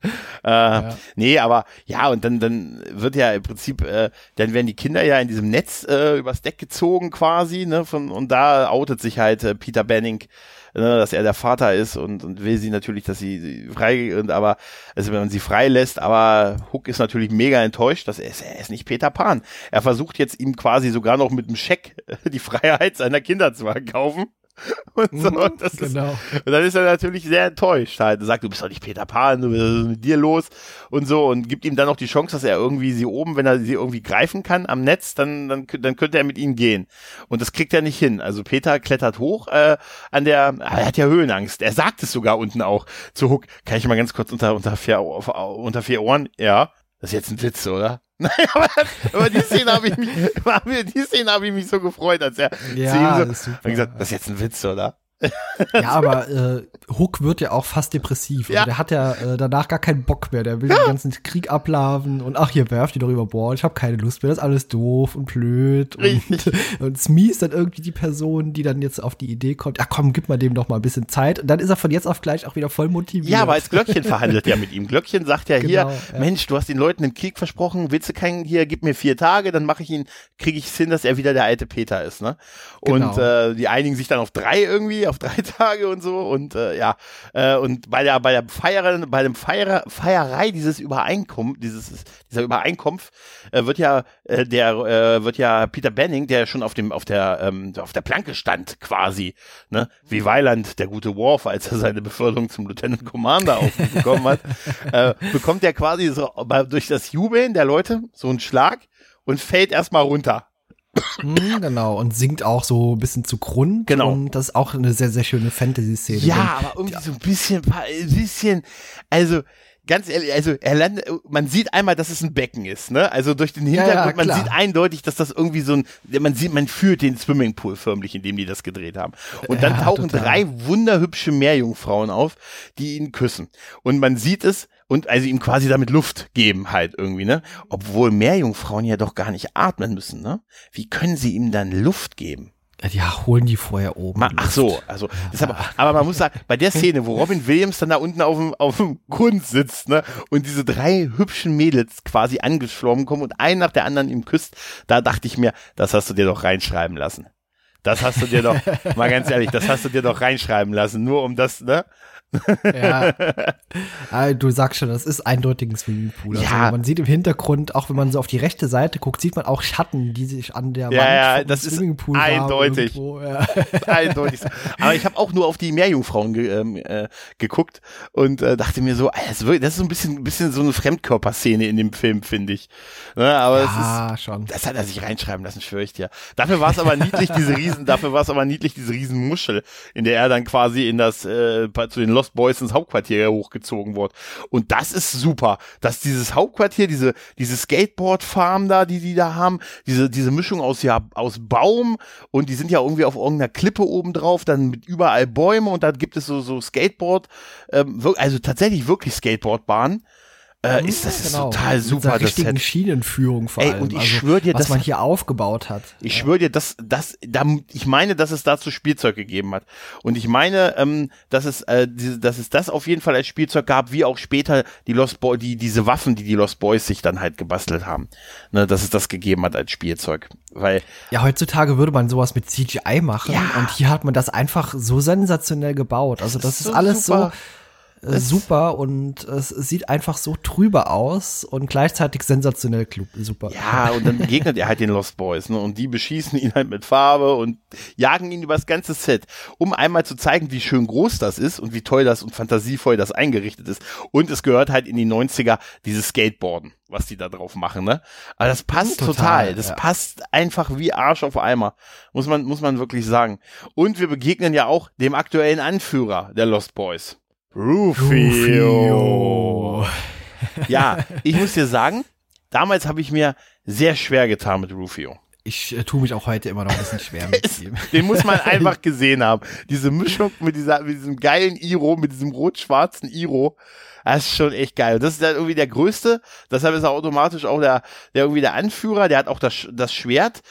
äh, nee, aber ja, und dann, dann wird ja im Prinzip, äh, dann werden die Kinder ja in diesem Netz äh, übers Deck gezogen quasi, ne, von, und da outet sich halt äh, Peter Banning, ne, dass er der Vater ist und, und will sie natürlich, dass sie, sie frei, und aber, also wenn man sie frei lässt, aber Hook ist natürlich mega enttäuscht, dass er ist, er ist nicht Peter Pan. Er versucht jetzt ihm quasi sogar noch mit einem Scheck die Freiheit seiner Kinder zu verkaufen. Und so, und das ist, genau. und dann ist er natürlich sehr enttäuscht halt. Er sagt, du bist doch nicht Peter Pan, du was ist mit dir los und so und gibt ihm dann noch die Chance, dass er irgendwie sie oben, wenn er sie irgendwie greifen kann am Netz, dann dann dann könnte er mit ihnen gehen. Und das kriegt er nicht hin. Also Peter klettert hoch äh, an der, er hat ja Höhenangst. Er sagt es sogar unten auch zu Hook. Kann ich mal ganz kurz unter unter vier auf, unter vier Ohren? Ja. Das ist jetzt ein Witz, oder? Nein, aber, aber die Szene habe ich mich, die Szene habe ich mich so gefreut, als er zu ihm Ja, so, und gesagt, das ist jetzt ein Witz, oder? Ja, aber äh, Hook wird ja auch fast depressiv. Also Ja. der hat ja äh, danach gar keinen Bock mehr. Der will den ganzen Krieg ablaven und ach, hier werft die doch über Bord. Ich habe keine Lust mehr. Das ist alles doof und blöd. Und, Richtig. und Smee ist dann irgendwie die Person, die dann jetzt auf die Idee kommt, ach komm, gib mal dem doch mal ein bisschen Zeit. Und dann ist er von jetzt auf gleich auch wieder voll motiviert. Ja, aber als Glöckchen verhandelt ja mit ihm. Glöckchen sagt ja hier, Genau, ja. Mensch, du hast den Leuten den Krieg versprochen, willst du keinen hier, gib mir vier Tage, dann mache ich ihn, kriege ich es hin, dass er wieder der alte Peter ist, ne? Und Genau. äh, die einigen sich dann auf drei irgendwie, auf drei Tage und so und äh, ja, äh, und bei der bei der Feier, bei dem Feier, Feierei dieses Übereinkunft, dieses dieser Übereinkunft äh, wird ja äh, der äh, wird ja Peter Benning, der schon auf dem auf der ähm, auf der Planke stand quasi, ne, wie Weiland der gute Worf, als er seine Beförderung zum Lieutenant Commander aufbekommen hat, äh, bekommt er quasi so durch das Jubeln der Leute so einen Schlag und fällt erstmal runter. Mhm, genau. Und singt auch so ein bisschen zu Grund. Genau. Und das ist auch eine sehr, sehr schöne Fantasy-Szene. Ja, aber irgendwie so ein bisschen, ein bisschen, also ganz ehrlich, also er landet, man sieht einmal, dass es ein Becken ist, ne? Also durch den Ja, Hintergrund, ja, man klar. sieht eindeutig, dass das irgendwie so ein, man sieht, man fühlt den Swimmingpool förmlich, in dem die das gedreht haben. Und dann Ja, tauchen total. drei wunderhübsche Meerjungfrauen auf, die ihn küssen. Und man sieht es und also ihm quasi damit Luft geben halt irgendwie, ne? Obwohl Meerjungfrauen ja doch gar nicht atmen müssen, ne? Wie können sie ihm dann Luft geben? Ja, holen die vorher oben. Ma, ach so, also das aber, man muss sagen, bei der Szene, wo Robin Williams dann da unten auf dem, auf dem Grund sitzt, ne, und diese drei hübschen Mädels quasi angeschwommen kommen und ein nach der anderen ihm küsst, da dachte ich mir, das hast du dir doch reinschreiben lassen. Das hast du dir doch, mal ganz ehrlich, das hast du dir doch reinschreiben lassen, nur um das, ne? Ja. Ah, du sagst schon, das ist eindeutig ein Swimmingpool. Also Ja. man sieht im Hintergrund, auch wenn man so auf die rechte Seite guckt, sieht man auch Schatten, die sich an der Ja, Wand ja, das ist eindeutig. Ja. Eindeutig. Aber ich habe auch nur auf die Meerjungfrauen ge, ähm, äh, geguckt und äh, dachte mir so, das ist wirklich- das ist so ein bisschen, bisschen so eine Fremdkörperszene in dem Film, finde ich. Ne, aber es ist, ja, schon. Das hat er sich reinschreiben lassen, schwöre ich dir. Dafür war es aber niedlich, diese Riesen, dafür war es aber niedlich, diese Riesenmuschel, in der er dann quasi in das, äh, zu den Lost Boys ins Hauptquartier hochgezogen wurde. Und das ist super, dass dieses Hauptquartier, diese, diese Skateboard-Farm da, die die da haben, diese, diese Mischung aus, ja, aus Baum und die sind ja irgendwie auf irgendeiner Klippe oben drauf, dann mit überall Bäume und da gibt es so, so Skateboard, ähm, also tatsächlich wirklich Skateboardbahnen. Äh, ist das ist Genau. total Mit super, das richtigen Set. Schienenführung vor Ey, allem. und ich also, schwör dir, was das- man hier aufgebaut hat. Ich schwöre dir, dass das, da, ich meine, dass es dazu Spielzeug gegeben hat. Und ich meine, ähm, dass es, äh, diese, dass es das auf jeden Fall als Spielzeug gab, wie auch später die Lost Boy, die diese Waffen, die die Lost Boys sich dann halt gebastelt haben, ne, dass es das gegeben hat als Spielzeug, weil Ja, heutzutage würde man sowas mit CGI machen Ja. und hier hat man das einfach so sensationell gebaut. Also das ist ist, so alles super. so äh, super und es sieht einfach so trüber aus und gleichzeitig sensationell klug, super. Ja, und dann begegnet er halt den Lost Boys, ne? Und die beschießen ihn halt mit Farbe und jagen ihn über das ganze Set, um einmal zu zeigen, wie schön groß das ist und wie toll das und fantasievoll das eingerichtet ist. Und es gehört halt in die 90er dieses Skateboarden, was die da drauf machen, ne? Aber das passt total. Total, Das ja. passt einfach wie Arsch auf Eimer. Muss man, muss man wirklich sagen. Und wir begegnen ja auch dem aktuellen Anführer der Lost Boys. Rufio. Ja, ich muss dir sagen, damals habe ich mir sehr schwer getan mit Rufio. Ich äh, tue mich auch heute immer noch ein bisschen schwer mit ihm. Den muss man einfach gesehen haben. Diese Mischung mit, dieser, mit diesem geilen Iro, mit diesem rot-schwarzen Iro, das ist schon echt geil. Das ist dann irgendwie der größte, deshalb ist er automatisch auch der, der irgendwie der Anführer, der hat auch das, das Schwert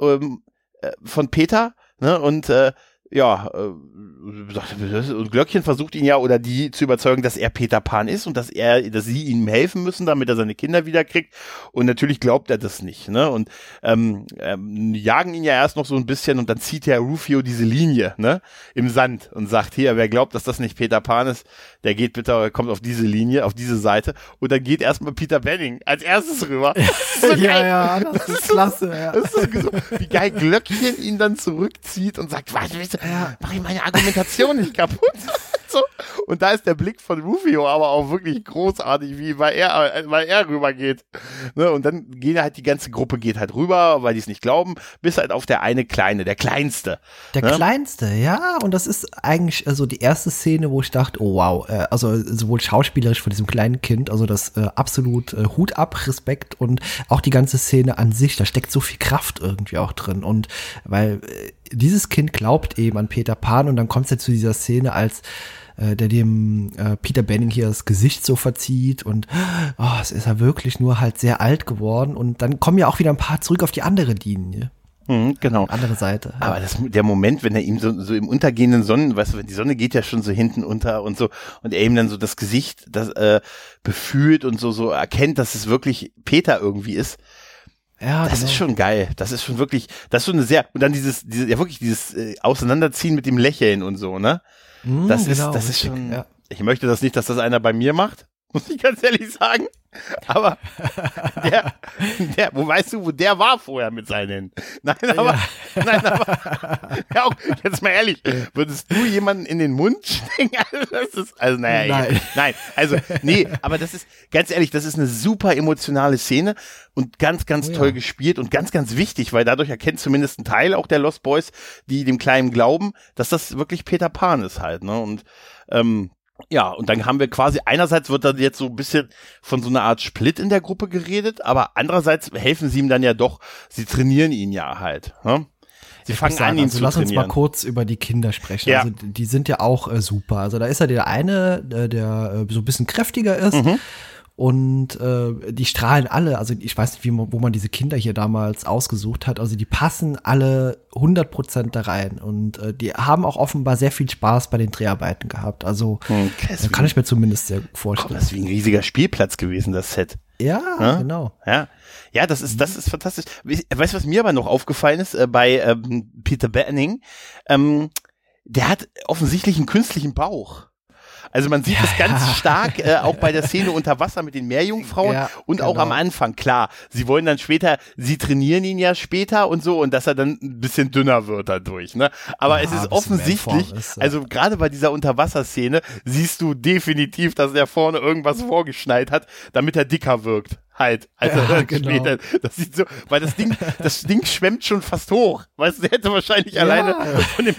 ähm, äh, von Peter, ne, und äh, ja, äh, und Glöckchen versucht ihn ja oder die zu überzeugen, dass er Peter Pan ist und dass er, dass sie ihm helfen müssen, damit er seine Kinder wiederkriegt. Und natürlich glaubt er das nicht, ne? Und ähm, ähm, jagen ihn ja erst noch so ein bisschen und dann zieht der Rufio diese Linie, ne, im Sand und sagt, hier, wer glaubt, dass das nicht Peter Pan ist, der geht bitte, kommt auf diese Linie, auf diese Seite. Und dann geht erstmal Peter Benning als erstes rüber. Das ist so ja, ja, das ist klasse. Ja. Das ist so, wie geil Glöckchen ihn dann zurückzieht und sagt, warte, warte, mach ich meine Argumentation nicht kaputt. so. Und da ist der Blick von Rufio aber auch wirklich großartig, wie weil er, äh, weil er rübergeht. Ne? Und dann geht halt die ganze Gruppe geht halt rüber, weil die es nicht glauben, bis halt auf der eine Kleine, der Kleinste. Der Ne? kleinste, ja, und das ist eigentlich also die erste Szene, wo ich dachte, oh wow, äh, also sowohl schauspielerisch von diesem kleinen Kind, also das äh, absolut äh, Hut ab, Respekt und auch die ganze Szene an sich, da steckt so viel Kraft irgendwie auch drin und weil äh, dieses Kind glaubt eben an Peter Pan und dann kommt es ja zu dieser Szene, als äh, der dem äh, Peter Benning hier das Gesicht so verzieht und oh, es ist ja wirklich nur halt sehr alt geworden und dann kommen ja auch wieder ein paar zurück auf die andere Linie. Mhm, genau. Andere Seite. Ja. Aber das, der Moment, wenn er ihm so, so im untergehenden Sonnen, weißt du, die Sonne geht ja schon so hinten unter und so, und er ihm dann so das Gesicht das, äh, befühlt und so, so erkennt, dass es wirklich Peter irgendwie ist. Ja, das genau. ist schon geil. Das ist schon wirklich, das ist schon eine sehr, und dann dieses, dieses ja wirklich dieses äh, Auseinanderziehen mit dem Lächeln und so, ne? Mm, das genau, ist, das ist schon, ja. ich möchte das nicht, dass das einer bei mir macht, muss ich ganz ehrlich sagen. Aber der, der, wo weißt du, wo der war vorher mit seinen Händen? Nein, aber, ja. nein, aber, ja, auch, jetzt mal ehrlich, würdest du jemanden in den Mund stecken? Also, das ist, also, naja, nein. nein, also, nee, aber das ist, ganz ehrlich, das ist eine super emotionale Szene und ganz, ganz oh, toll ja. gespielt und ganz, ganz wichtig, weil dadurch erkennt zumindest ein Teil auch der Lost Boys, die dem Kleinen glauben, dass das wirklich Peter Pan ist halt, ne, und, ähm, ja, und dann haben wir quasi, einerseits wird dann jetzt so ein bisschen von so einer Art Split in der Gruppe geredet, aber andererseits helfen sie ihm dann ja doch, sie trainieren ihn ja halt. Ne? Sie ich fangen sagen, an, ihn also zu lass trainieren. uns mal kurz über die Kinder sprechen. Ja. Also die sind ja auch äh, super. Also da ist ja der eine, äh, der äh, so ein bisschen kräftiger ist. Mhm und äh, die strahlen alle, also ich weiß nicht, wie wo man diese Kinder hier damals ausgesucht hat, also die passen alle 100% da rein und äh, die haben auch offenbar sehr viel Spaß bei den Dreharbeiten gehabt. Also hm, äh, kann ich mir zumindest sehr vorstellen. das ist wie ein riesiger Spielplatz gewesen, das Set. Ja, ja, genau. Ja, ja, das ist das ist fantastisch. Weißt du, was mir aber noch aufgefallen ist äh, bei ähm, Peter Banning? Ähm, der hat offensichtlich einen künstlichen Bauch. Also man sieht ja, das ganz ja. stark äh, auch bei der Szene unter Wasser mit den Meerjungfrauen ja, und genau. auch am Anfang. Klar, sie wollen dann später, sie trainieren ihn ja später und so und dass er dann ein bisschen dünner wird dadurch. Ne? Aber es ist offensichtlich, ist, also gerade bei dieser Unterwasserszene siehst du definitiv, dass er vorne irgendwas vorgeschneit hat, damit er dicker wirkt halt. Also ja, genau. das sieht so, weil das Ding, das Ding schwemmt schon fast hoch. Weißt du, der hätte wahrscheinlich ja. alleine von dem,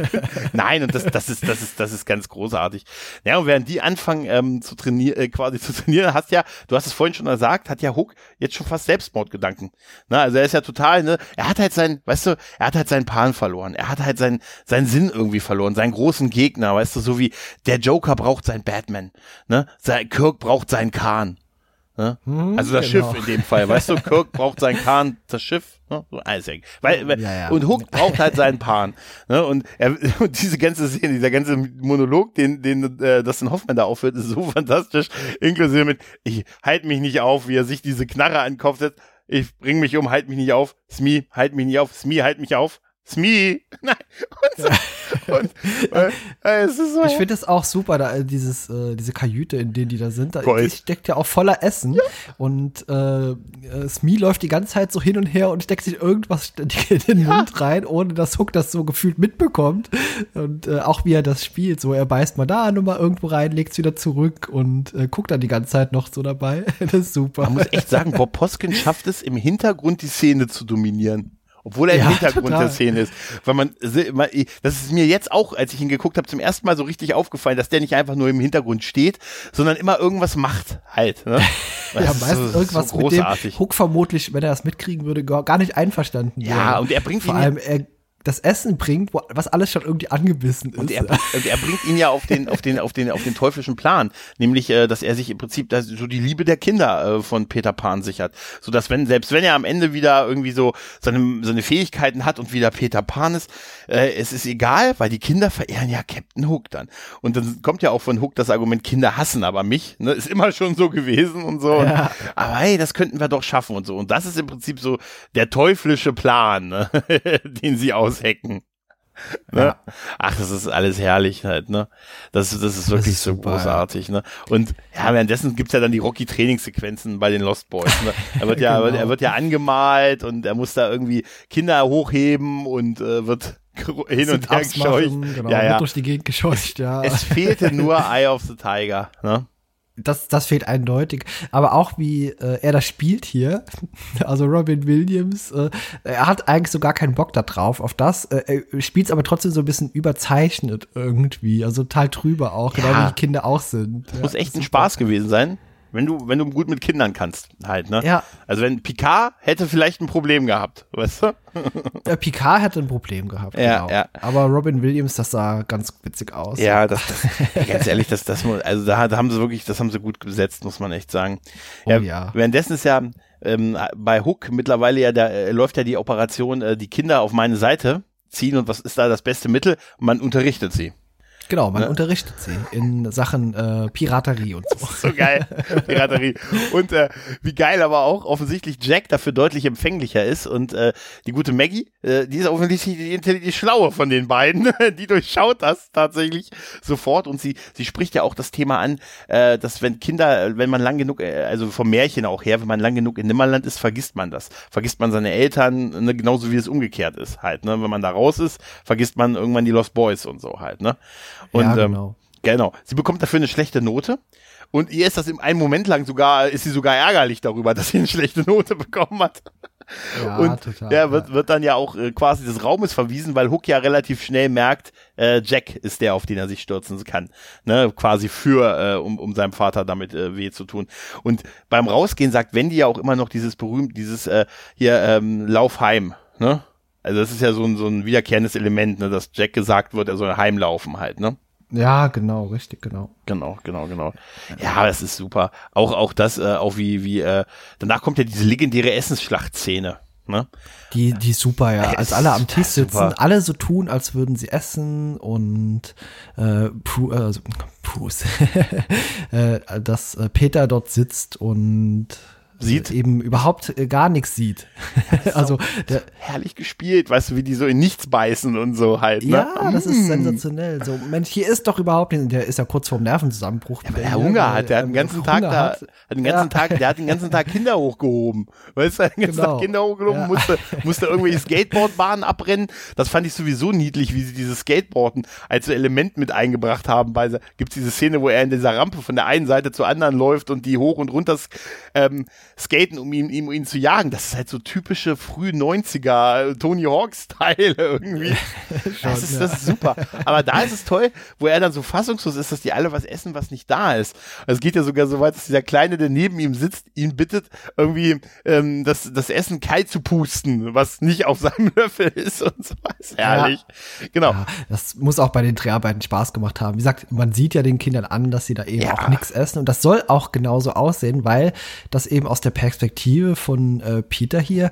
Nein, und das, das ist, das ist, das ist ganz großartig. Ja, und während die anfangen ähm, zu trainieren, äh, quasi zu trainieren, hast ja, du hast es vorhin schon gesagt, hat ja Hook jetzt schon fast Selbstmordgedanken. Na, also er ist ja total, ne, er hat halt sein, weißt du, er hat halt seinen Pan verloren. Er hat halt seinen, seinen Sinn irgendwie verloren, seinen großen Gegner, weißt du, so wie der Joker braucht seinen Batman, ne, sein Kirk braucht seinen Khan. Ne? Hm, also das genau. Schiff in dem Fall, weißt du, Kirk braucht sein Kahn, das Schiff, ne? so Isaac. Weil, ja, ja. Und Hook braucht halt seinen Pan. Ne? Und, er, und diese ganze Szene, dieser ganze Monolog, den, den äh, Dustin Hoffmann da aufhört, ist so fantastisch. Inklusive mit, ich halt mich nicht auf, wie er sich diese Knarre an den Kopf setzt. Ich bring mich um, halt mich nicht auf. Smee, halt mich nicht auf. Smee, halt mich auf. Smee. Nein. Und, so, und äh, äh, so. Ich finde es auch super, da äh, dieses, äh, diese Kajüte, in denen die da sind, da steckt ja auch voller Essen. Ja. Und äh, äh, Smee läuft die ganze Zeit so hin und her und steckt sich irgendwas in den ja. Mund rein, ohne dass Hook das so gefühlt mitbekommt. Und äh, auch wie er das spielt, so er beißt mal da nochmal irgendwo rein, legt es wieder zurück und guckt dann die ganze Zeit noch so dabei. das ist super. Man muss echt sagen, Bob Poskin schafft es im Hintergrund die Szene zu dominieren obwohl er im ja, Hintergrund total. der Szene ist. Weil man, das ist mir jetzt auch, als ich ihn geguckt habe, zum ersten Mal so richtig aufgefallen, dass der nicht einfach nur im Hintergrund steht, sondern immer irgendwas macht halt. Ne? ja, meistens so, irgendwas so mit dem Hook vermutlich, wenn er das mitkriegen würde, gar nicht einverstanden Ja, wäre. und er bringt vor allem, er das Essen bringt, was alles schon irgendwie angebissen ist. Und er, und er bringt ihn ja auf den, auf den, auf den, auf den teuflischen Plan, nämlich, äh, dass er sich im Prinzip dass so die Liebe der Kinder äh, von Peter Pan sichert, so dass wenn selbst wenn er am Ende wieder irgendwie so seine seine Fähigkeiten hat und wieder Peter Pan ist, äh, es ist egal, weil die Kinder verehren ja Captain Hook dann. Und dann kommt ja auch von Hook das Argument, Kinder hassen aber mich, ne, ist immer schon so gewesen und so. Ja. aber hey, das könnten wir doch schaffen und so. Und das ist im Prinzip so der teuflische Plan, ne, den sie aus hacken. Ne? Ja. Ach, das ist alles herrlich halt, ne? Das, das ist wirklich das ist so super, großartig, ne? Und ja, währenddessen gibt's ja dann die Rocky-Trainingssequenzen bei den Lost Boys. Ne? Er wird ja, genau. er wird ja angemalt und er muss da irgendwie Kinder hochheben und äh, wird hin und her gescheucht. Genau, ja, ja. durch die Gegend gescheucht, ja. Es fehlte nur Eye of the Tiger, ne? Das, das fehlt eindeutig. Aber auch wie äh, er das spielt hier, also Robin Williams, äh, er hat eigentlich so gar keinen Bock da drauf, auf das. Äh, spielt es aber trotzdem so ein bisschen überzeichnet irgendwie, also total trüber auch, ja. genau wie die Kinder auch sind. Das ja, muss echt ein Spaß gewesen sein. Wenn du, wenn du gut mit Kindern kannst, halt, ne? Ja. Also wenn Picard hätte vielleicht ein Problem gehabt, weißt du? Äh, Picard hätte ein Problem gehabt. Ja, genau. ja. Aber Robin Williams, das sah ganz witzig aus. Ja, das, das ganz ehrlich, das, das, muss- also da, da haben sie wirklich, das haben sie gut gesetzt, muss man echt sagen. Oh ja. Währenddessen ist ja ähm, bei Hook mittlerweile ja, da äh, läuft ja die Operation, äh, die Kinder auf meine Seite ziehen und was ist da das beste Mittel? Man unterrichtet sie. Genau, man Ne? unterrichtet sie in Sachen äh, Piraterie und so. So geil, Piraterie. Und äh, wie geil aber auch offensichtlich Jack dafür deutlich empfänglicher ist und äh, die gute Maggie, äh, die ist offensichtlich die, die, die Schlaue von den beiden, die durchschaut das tatsächlich sofort und sie sie spricht ja auch das Thema an, äh, dass wenn Kinder, wenn man lang genug, äh, also vom Märchen auch her, wenn man lang genug in Nimmerland ist, vergisst man das, vergisst man seine Eltern, ne, genauso wie es umgekehrt ist halt, ne, wenn man da raus ist, vergisst man irgendwann die Lost Boys und so halt, ne. Und ja, ähm, genau. Genau. Sie bekommt dafür eine schlechte Note. Und ihr ist das im einen Moment lang sogar, ist sie sogar ärgerlich darüber, dass sie eine schlechte Note bekommen hat. Ja, und total. ja, wird, wird dann ja auch äh, quasi des Raumes verwiesen, weil Hook ja relativ schnell merkt, äh, Jack ist der, auf den er sich stürzen kann. Ne, quasi für, äh, um, um seinem Vater damit äh, weh zu tun. Und beim Rausgehen sagt Wendy ja auch immer noch dieses berühmt, dieses äh, hier, ähm, Lauf heim, ne? Also das ist ja so ein, so ein wiederkehrendes Element, ne, dass Jack gesagt wird, er soll heimlaufen halt, ne? Ja, genau, richtig, genau. Genau, genau, genau. Ja, das ist super. Auch, auch das, äh, auch wie, wie, äh, danach kommt ja diese legendäre Essensschlachtszene. Ne? Die, die super, ja. Als alle am Tisch sitzen, super. alle so tun, als würden sie essen und äh, Pru, äh, also, Bruce, äh, dass äh, Peter dort sitzt und Sieht. eben überhaupt äh, gar nichts sieht. also der, Herrlich gespielt, weißt du, wie die so in nichts beißen und so halt. Ne? ja, das ist Mm. sensationell. So, Mensch, hier ist doch überhaupt der ist ja kurz vorm Nervenzusammenbruch. Weil er Hunger hat, der hat den ganzen Tag da, hat den ganzen Ja. Tag, der hat den ganzen Tag Kinder hochgehoben. Weißt du, den ganzen Genau. Tag Kinder hochgehoben, Ja. musste, musste irgendwelche Skateboardbahnen abrennen. Das fand ich sowieso niedlich, wie sie dieses Skateboarden als so Element mit eingebracht haben. Bei, gibt's diese Szene, wo er in dieser Rampe von der einen Seite zur anderen läuft und die hoch und runter ähm, skaten, um ihn, ihm, ihn zu jagen. Das ist halt so typische früh 90er Tony Hawk-Style irgendwie. das, ist, das ist super. Aber da ist es toll, wo er dann so fassungslos ist, dass die alle was essen, was nicht da ist. Also es geht ja sogar so weit, dass dieser Kleine, der neben ihm sitzt, ihn bittet, irgendwie ähm, das, das Essen kalt zu pusten, was nicht auf seinem Löffel ist und so. Ist herrlich. Genau. Ja, das muss auch bei den Dreharbeiten Spaß gemacht haben. Wie gesagt, man sieht ja den Kindern an, dass sie da eben Ja. auch nichts essen. Und das soll auch genauso aussehen, weil das eben aus der Perspektive von äh, Peter hier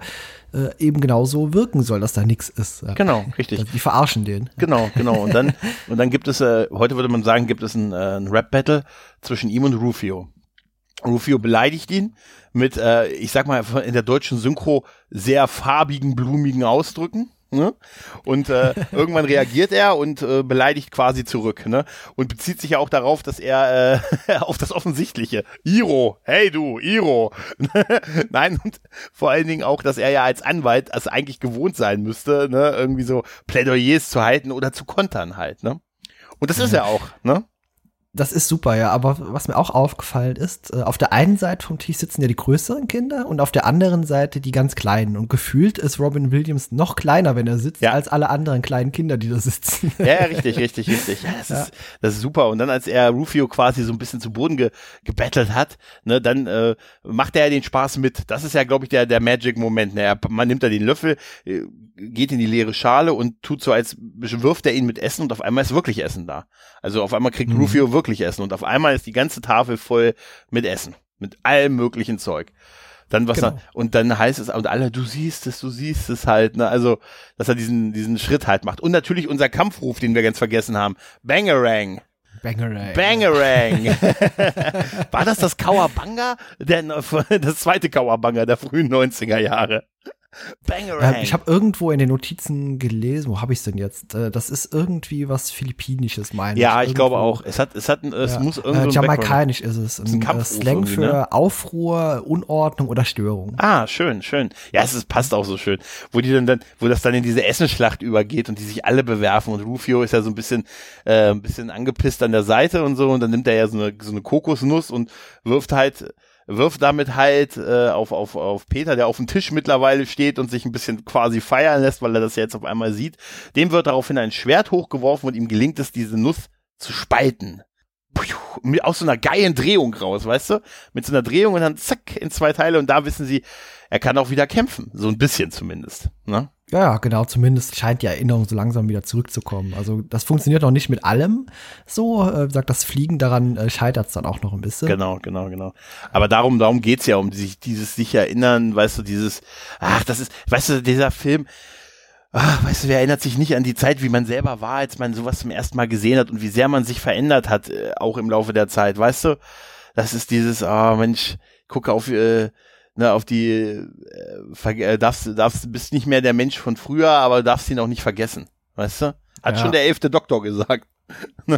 äh, eben genauso wirken soll, dass da nichts ist. Ja. Genau, richtig. Die verarschen den. Genau, genau. Und dann, und dann gibt es, äh, heute würde man sagen, gibt es ein, äh, ein Rap-Battle zwischen ihm und Rufio. Rufio beleidigt ihn mit, äh, ich sag mal, in der deutschen Synchro sehr farbigen, blumigen Ausdrücken. Ne? Und äh, irgendwann reagiert er und äh, beleidigt quasi zurück. Ne? Und bezieht sich ja auch darauf, dass er äh, auf das Offensichtliche. Iro, hey du, Iro. Nein, und vor allen Dingen auch, dass er ja als Anwalt es eigentlich gewohnt sein müsste, ne? irgendwie so Plädoyers zu halten oder zu kontern halt. Ne? Und das ist er auch. Ne? Das ist super, ja. Aber was mir auch aufgefallen ist, äh, auf der einen Seite vom Tisch sitzen ja die größeren Kinder und auf der anderen Seite die ganz kleinen. Und gefühlt ist Robin Williams noch kleiner, wenn er sitzt, Ja. als alle anderen kleinen Kinder, die da sitzen. Ja, ja, richtig, richtig, richtig. Ja, das, Ist, das ist super. Und dann, als er Rufio quasi so ein bisschen zu Boden ge gebettelt hat, ne, dann äh, macht er ja den Spaß mit. Das ist ja, glaube ich, der, der Magic-Moment. Ne? Er, man nimmt da den Löffel, äh, geht in die leere Schale und tut so, als wirft er ihn mit Essen und auf einmal ist wirklich Essen da. Also auf einmal kriegt Mhm. Rufio wirklich Essen und auf einmal ist die ganze Tafel voll mit Essen. Mit allem möglichen Zeug. Dann was Genau. dann, und dann heißt es, und alle, du siehst es, du siehst es halt, ne? Also, dass er diesen, diesen Schritt halt macht. Und natürlich unser Kampfruf, den wir ganz vergessen haben. Bangerang. Bangerang. Bangerang. War das das Kawabanga? Der, das zweite Kawabanga der frühen 90er Jahre. Bangerang. Ähm, ich habe irgendwo in den Notizen gelesen, wo habe ich es denn jetzt? Äh, das ist irgendwie was Philippinisches, meine ja, ich glaube auch. Es hat, es hat, es Ja. muss äh, irgendwie. Background- Jamaikanisch ist es. ein Ein, äh, Slang für ne? Aufruhr, Unordnung oder Störung. Ah, schön, schön. Ja, es ist, passt auch so schön. Wo die dann, dann, wo das dann in diese Essenschlacht übergeht und die sich alle bewerfen und Rufio ist ja so ein bisschen, äh, ein bisschen angepisst an der Seite und so und dann nimmt er ja so eine, so eine Kokosnuss und wirft halt, wirft damit halt äh, auf, auf, auf Peter, der auf dem Tisch mittlerweile steht und sich ein bisschen quasi feiern lässt, weil er das ja jetzt auf einmal sieht. Dem wird daraufhin ein Schwert hochgeworfen und ihm gelingt es, diese Nuss zu spalten. Aus so einer geilen Drehung raus, weißt du? Mit so einer Drehung und dann zack in zwei Teile und da wissen sie, er kann auch wieder kämpfen, so ein bisschen zumindest. Ne? Ja, genau, zumindest scheint die Erinnerung so langsam wieder zurückzukommen. Also das funktioniert noch nicht mit allem so. Äh, sagt das Fliegen, daran äh, scheitert es dann auch noch ein bisschen. Genau, genau, genau. Aber darum, darum geht's ja, um sich, dieses sich erinnern, weißt du, dieses, ach, das ist, weißt du, dieser Film, ach, weißt du, wer erinnert sich nicht an die Zeit, wie man selber war, als man sowas zum ersten Mal gesehen hat und wie sehr man sich verändert hat, äh, auch im Laufe der Zeit, weißt du? Das ist dieses, ah, oh, Mensch, gucke auf, äh, ne, auf die, äh, äh, darfst, darfst, bist nicht mehr der Mensch von früher, aber darfst ihn auch nicht vergessen. Weißt du? Hat ja. schon der elfte Doktor gesagt.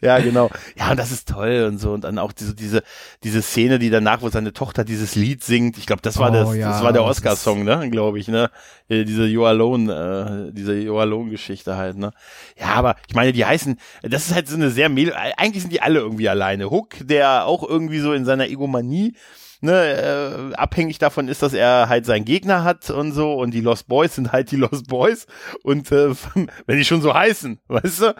ja, genau. Ja, und das ist toll und so. Und dann auch diese, diese, diese Szene, die danach, wo seine Tochter dieses Lied singt. Ich glaube, das war oh, das, ja, das war der Oscar-Song, ne, glaube ich, ne? Äh, diese You Alone, äh, diese You Alone-Geschichte halt, ne? Ja, aber ich meine, die heißen, das ist halt so eine sehr, eigentlich sind die alle irgendwie alleine. Hook, der auch irgendwie so in seiner Egomanie ne, äh, abhängig davon ist, dass er halt seinen Gegner hat und so und die Lost Boys sind halt die Lost Boys und äh, wenn die schon so heißen, weißt du,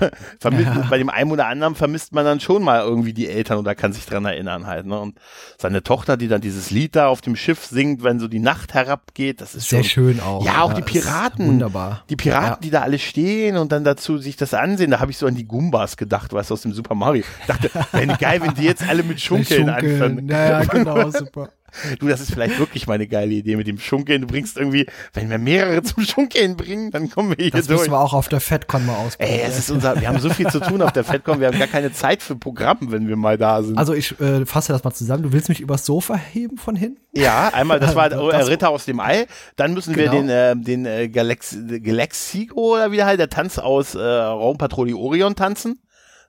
ja. bei dem einen oder anderen vermisst man dann schon mal irgendwie die Eltern oder kann sich dran erinnern halt, ne, und seine Tochter, die dann dieses Lied da auf dem Schiff singt, wenn so die Nacht herabgeht, das ist sehr schon, schön auch. Ja, auch ja, die Piraten, wunderbar. Die Piraten, ja. die da alle stehen und dann dazu sich das ansehen, da habe ich so an die Gumbas gedacht, weißt du, aus dem Super Mario. Ich dachte, wäre geil, wenn die jetzt alle mit Schunkeln, Schunkeln. anfangen. Ja, genau, super. Du, das ist vielleicht wirklich meine geile Idee mit dem Schunkeln. Du bringst irgendwie, wenn wir mehrere zum Schunkeln bringen, dann kommen wir hier das durch. Das müssen wir auch auf der FedCon mal ausprobieren. Ey, es ist unser, wir haben so viel zu tun auf der FedCon, wir haben gar keine Zeit für Programm, wenn wir mal da sind. Also ich äh, fasse das mal zusammen. Du willst mich übers Sofa heben von hinten? Ja, einmal, das war das Ritter aus dem Ei. Dann müssen genau. wir den, äh, den äh, Galax Galaxigo oder wie der halt, der Tanz aus äh, Raumpatrouille Orion tanzen.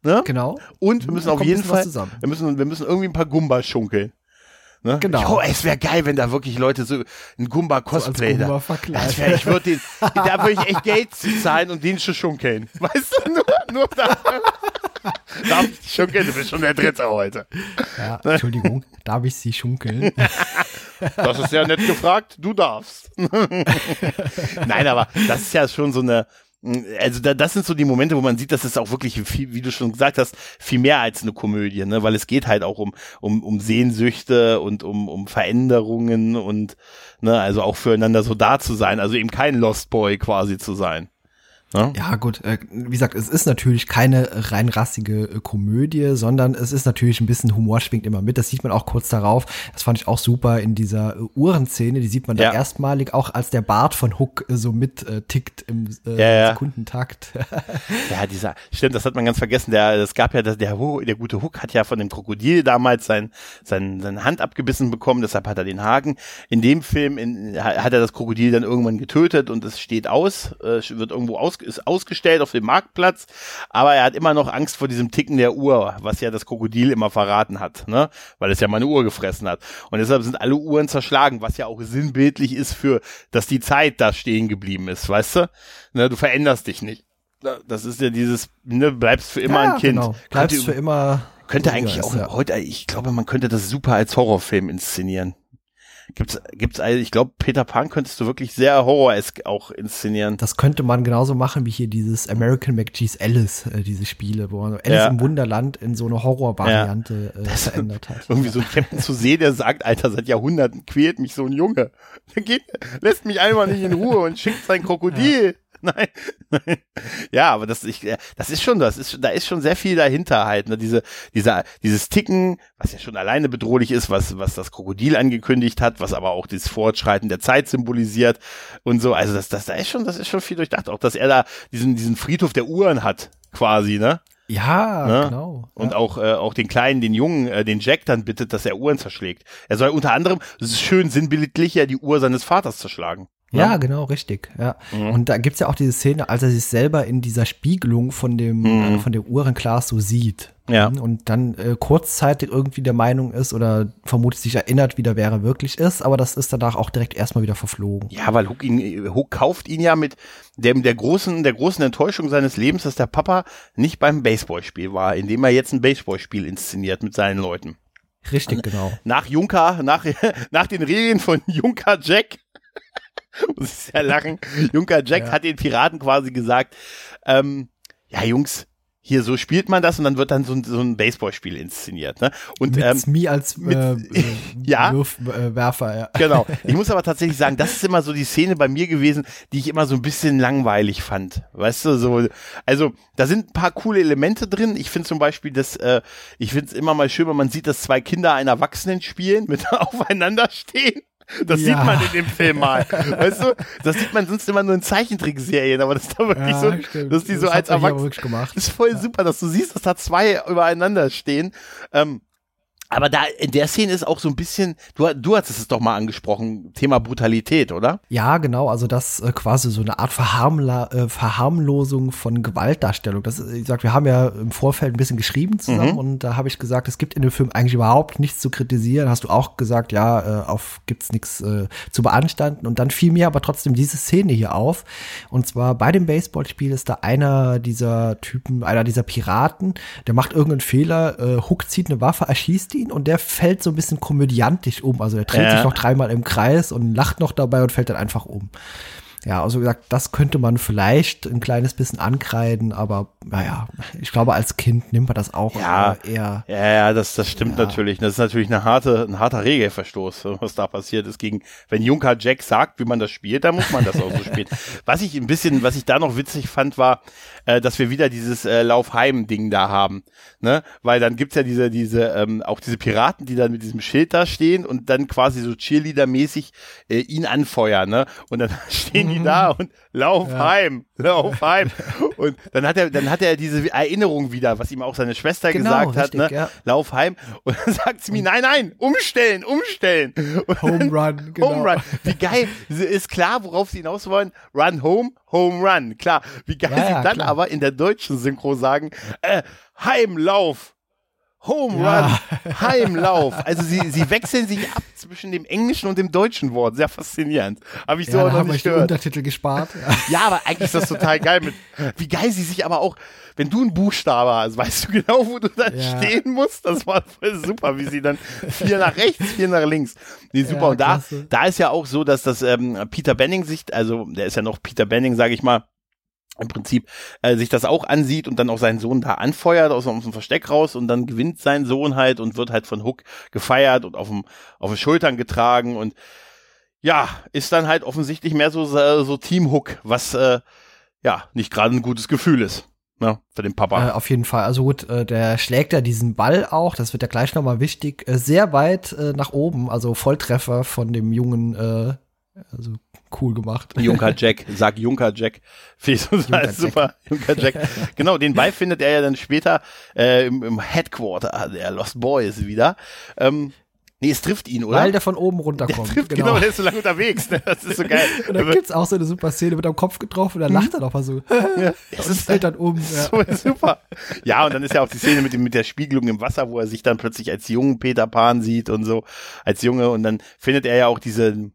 Ne? Genau. Und wir müssen auf jeden Fall, wir müssen, wir müssen irgendwie ein paar Gumbas schunkeln. Ne? Genau. Oh, es wäre geil, wenn da wirklich Leute so ein Gumba Cosplay so da. Das wär, ich würde den, da würde ich echt Geld zahlen und den zu schunkeln. Weißt du, nur, nur da. Darf ich schunkeln? Du bist schon der Dritte heute. Ja, Entschuldigung, darf ich Sie schunkeln? Das ist ja nett gefragt, du darfst. Nein, aber das ist ja schon so eine, also da, das sind so die Momente, wo man sieht, dass es auch wirklich viel, wie du schon gesagt hast, viel mehr als eine Komödie, ne? Weil es geht halt auch um um um Sehnsüchte und um um Veränderungen und ne, also auch füreinander so da zu sein, also eben kein Lost Boy quasi zu sein. Ja, ja gut, äh, wie gesagt, es ist natürlich keine rein rassige äh, Komödie, sondern es ist natürlich ein bisschen Humor schwingt immer mit. Das sieht man auch kurz darauf. Das fand ich auch super in dieser äh, Uhrenszene. Die sieht man da ja. erstmalig, auch als der Bart von Hook äh, so mit äh, tickt im äh, ja. Sekundentakt. ja, dieser, stimmt, das hat man ganz vergessen. Der, es gab ja, der, der, der gute Hook hat ja von dem Krokodil damals sein, sein, seine Hand abgebissen bekommen, deshalb hat er den Haken. In dem Film in, hat er das Krokodil dann irgendwann getötet und es steht aus, wird irgendwo aus ist ausgestellt auf dem Marktplatz, aber er hat immer noch Angst vor diesem Ticken der Uhr, was ja das Krokodil immer verraten hat, ne? Weil es ja mal eine Uhr gefressen hat. Und deshalb sind alle Uhren zerschlagen, was ja auch sinnbildlich ist für, dass die Zeit da stehen geblieben ist, weißt du? Ne, du veränderst dich nicht. Das ist ja dieses, ne, bleibst für immer ja, ein Kind. Genau. Bleibst könnte, für immer. Könnte eigentlich auch ja. heute, ich glaube, man könnte das super als Horrorfilm inszenieren. Gibt's, gibt's, also ich glaube, Peter Pan könntest du wirklich sehr horroresk auch inszenieren. Das könnte man genauso machen wie hier dieses American McGee's Alice, äh, diese Spiele, wo man Alice ja. im Wunderland in so eine Horrorvariante ja. äh, verändert hat. Irgendwie so ein Captain zu sehen, der sagt, Alter, seit Jahrhunderten quält mich so ein Junge. Der geht, lässt mich einfach nicht in Ruhe und schickt sein Krokodil. Ja. nein, nein. Ja, aber das, ich, das ist schon, das ist, da ist schon sehr viel dahinter halt, ne? Diese, dieser, dieses Ticken, was ja schon alleine bedrohlich ist, was, was das Krokodil angekündigt hat, was aber auch das Fortschreiten der Zeit symbolisiert und so. Also das, das, da ist schon, das ist schon viel durchdacht. Auch, dass er da diesen, diesen Friedhof der Uhren hat, quasi, ne? Ja, ne? genau. Und auch, äh, auch den Kleinen, den Jungen, äh, den Jack dann bittet, dass er Uhren zerschlägt. Er soll unter anderem, schön sinnbildlich, ja die Uhr seines Vaters zerschlagen. Ja, genau, richtig. Ja. Mhm. Und da gibt's ja auch diese Szene, als er sich selber in dieser Spiegelung von dem, mhm. äh, von dem Uhrenglas so sieht. Ja. Und dann äh, kurzzeitig irgendwie der Meinung ist oder vermutlich sich erinnert, wie der wäre wirklich ist, aber das ist danach auch direkt erstmal wieder verflogen. Ja, weil Hook, ihn, Hook kauft ihn ja mit dem, der großen, der großen Enttäuschung seines Lebens, dass der Papa nicht beim Baseballspiel war, indem er jetzt ein Baseballspiel inszeniert mit seinen Leuten. Richtig, genau. Nach Junker, nach, nach den Regeln von Junker Jack muss ich sehr lachen. Junker Jack ja. hat den Piraten quasi gesagt, ähm, ja Jungs, hier so spielt man das und dann wird dann so ein, so ein Baseballspiel inszeniert. Ne? Und mit ähm, Smee als mit- äh, äh, Ja. Äh, Werfer, ja. Genau. Ich muss aber tatsächlich sagen, das ist immer so die Szene bei mir gewesen, die ich immer so ein bisschen langweilig fand. Weißt du, so, also da sind ein paar coole Elemente drin. Ich finde zum Beispiel, dass äh, ich finde es immer mal schön, wenn man sieht, dass zwei Kinder einen Erwachsenen spielen, mit aufeinander stehen. Das Ja. sieht man in dem Film mal. Weißt du? Das sieht man sonst immer nur in Zeichentrickserien, aber das ist da wirklich so, stimmt. dass die so Das als er Erwachsene das ist voll super, dass du siehst, dass da zwei übereinander stehen. Ähm, aber da in der Szene ist auch so ein bisschen, du, du hattest es doch mal angesprochen, Thema Brutalität, oder? Ja, genau, also das äh, quasi so eine Art Verharmla äh, Verharmlosung von Gewaltdarstellung. Das, wie gesagt, wir haben ja im Vorfeld ein bisschen geschrieben zusammen Mhm. und da habe ich gesagt, es gibt in dem Film eigentlich überhaupt nichts zu kritisieren. Hast du auch gesagt, ja, äh, auf gibt's nichts äh, zu beanstanden und dann fiel mir aber trotzdem diese Szene hier auf und zwar bei dem Baseballspiel ist da einer dieser Typen, einer dieser Piraten, der macht irgendeinen Fehler, äh, Hook zieht eine Waffe, erschießt ihn und der fällt so ein bisschen komödiantisch um. Also er dreht Ja. sich noch dreimal im Kreis und lacht noch dabei und fällt dann einfach um. Ja, also gesagt, das könnte man vielleicht ein kleines bisschen ankreiden, aber naja, ich glaube, als Kind nimmt man das auch Ja. äh, eher. Ja, ja, das, das stimmt Ja. natürlich. Das ist natürlich eine harte, ein harter Regelverstoß, was da passiert ist gegen, wenn Junker Jack sagt, wie man das spielt, dann muss man das auch so spielen. Was ich ein bisschen, was ich da noch witzig fand, war, äh, dass wir wieder dieses äh, Laufheim-Ding da haben, ne? Weil dann gibt's ja diese, diese, ähm, auch diese Piraten, die dann mit diesem Schild da stehen und dann quasi so Cheerleader-mäßig äh, ihn anfeuern, ne? Und dann stehen die da und lauf Ja. heim, lauf heim. Und dann hat er, dann hat er diese Erinnerung wieder, was ihm auch seine Schwester Genau, gesagt hat, richtig, ne? ja. Lauf heim. Und dann sagt sie mir, nein, nein, umstellen, umstellen. Und Home Run, genau. Home Run. Wie geil. Ist klar, worauf sie hinaus wollen. Run home, Home Run. Klar. Wie geil Ja, sie dann klar. aber in der deutschen Synchro sagen, äh, Heimlauf. Home Ja. Run, Heimlauf. Also sie, sie wechseln sich ab zwischen dem englischen und dem deutschen Wort. Sehr faszinierend. Habe ich so Ja, da noch nicht gehört. Untertitel gespart. Ja. Ja, aber eigentlich ist das total geil. Mit, wie geil sie sich aber auch, wenn du ein Buchstabe hast, weißt du genau, wo du dann Ja. stehen musst. Das war voll super, wie sie dann vier nach rechts, vier nach links. Nee, super. Und da, klasse. da ist ja auch so, dass das ähm, Peter Benning sich, also der ist ja noch Peter Benning, sage ich mal, im Prinzip äh, sich das auch ansieht und dann auch seinen Sohn da anfeuert aus, aus dem Versteck raus und dann gewinnt sein Sohn halt und wird halt von Hook gefeiert und auf dem auf den Schultern getragen und ja, ist dann halt offensichtlich mehr so so Team Hook, was äh, ja nicht gerade ein gutes Gefühl ist, ne, für den Papa. Äh, auf jeden Fall. Also gut, äh, der schlägt ja diesen Ball auch, das wird ja gleich nochmal wichtig, äh, sehr weit äh, nach oben, also Volltreffer von dem jungen, äh, also cool gemacht. Junker Jack, sag Junker Jack. Junker super. Junker Jack. Genau, den Ball findet er ja dann später äh, im, im Headquarter der Lost Boys wieder. Ähm, nee, es trifft ihn, oder? Weil der von oben der runterkommt. trifft, genau. der ist so lange unterwegs. Ne? Das ist so geil. Und dann gibt's auch so eine super Szene, wird am Kopf getroffen und dann lacht er doch mal so. ja, und fällt dann um. Ja. so super. Ja, und dann ist ja auch die Szene mit, dem, mit der Spiegelung im Wasser, wo er sich dann plötzlich als jungen Peter Pan sieht und so, als Junge. Und dann findet er ja auch diese,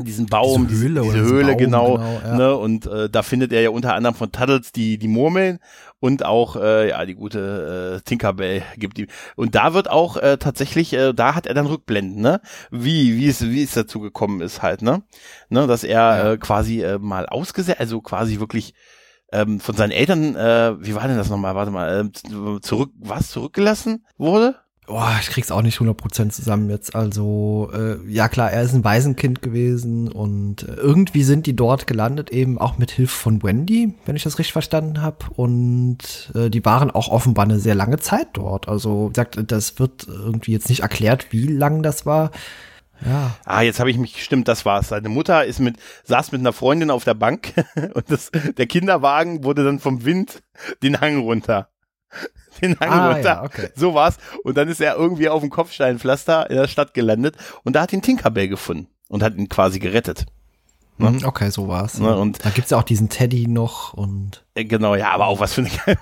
diesen Baum, Diese Höhle diese, diese Höhle, Baum, genau. genau, ja. ne? Und äh, da findet er ja unter anderem von Tuddles die, die Murmeln und auch, äh, ja, die gute äh, Tinkerbell gibt ihm. Und da wird auch äh, tatsächlich, äh, da hat er dann Rückblenden, ne? Wie, wie es, wie es dazu gekommen ist halt, ne? ne? Dass er Ja. äh, quasi äh, mal ausgesetzt, also quasi wirklich ähm, von seinen Eltern, äh, wie war denn das nochmal? Warte mal, äh, zurück, was zurückgelassen wurde? Boah, ich krieg's auch nicht 100% zusammen jetzt. Also, äh, ja klar, er ist ein Waisenkind gewesen und äh, irgendwie sind die dort gelandet, eben auch mit Hilfe von Wendy, wenn ich das richtig verstanden habe. Und äh, die waren auch offenbar eine sehr lange Zeit dort. Also, wie gesagt, das wird irgendwie jetzt nicht erklärt, wie lang das war. Ja, Ah, jetzt habe ich mich, stimmt, das war's. Seine Mutter ist mit, saß mit einer Freundin auf der Bank und das, der Kinderwagen wurde dann vom Wind den Hang runter. Den Hang Ah, ja, okay. So war's. Und dann ist er irgendwie auf dem Kopfsteinpflaster in der Stadt gelandet und da hat ihn Tinkerbell gefunden und hat ihn quasi gerettet. Ne? Mhm, okay, so war's. Ne, und- da gibt's ja auch diesen Teddy noch und Äh, Genau, ja, aber auch was für eine geile.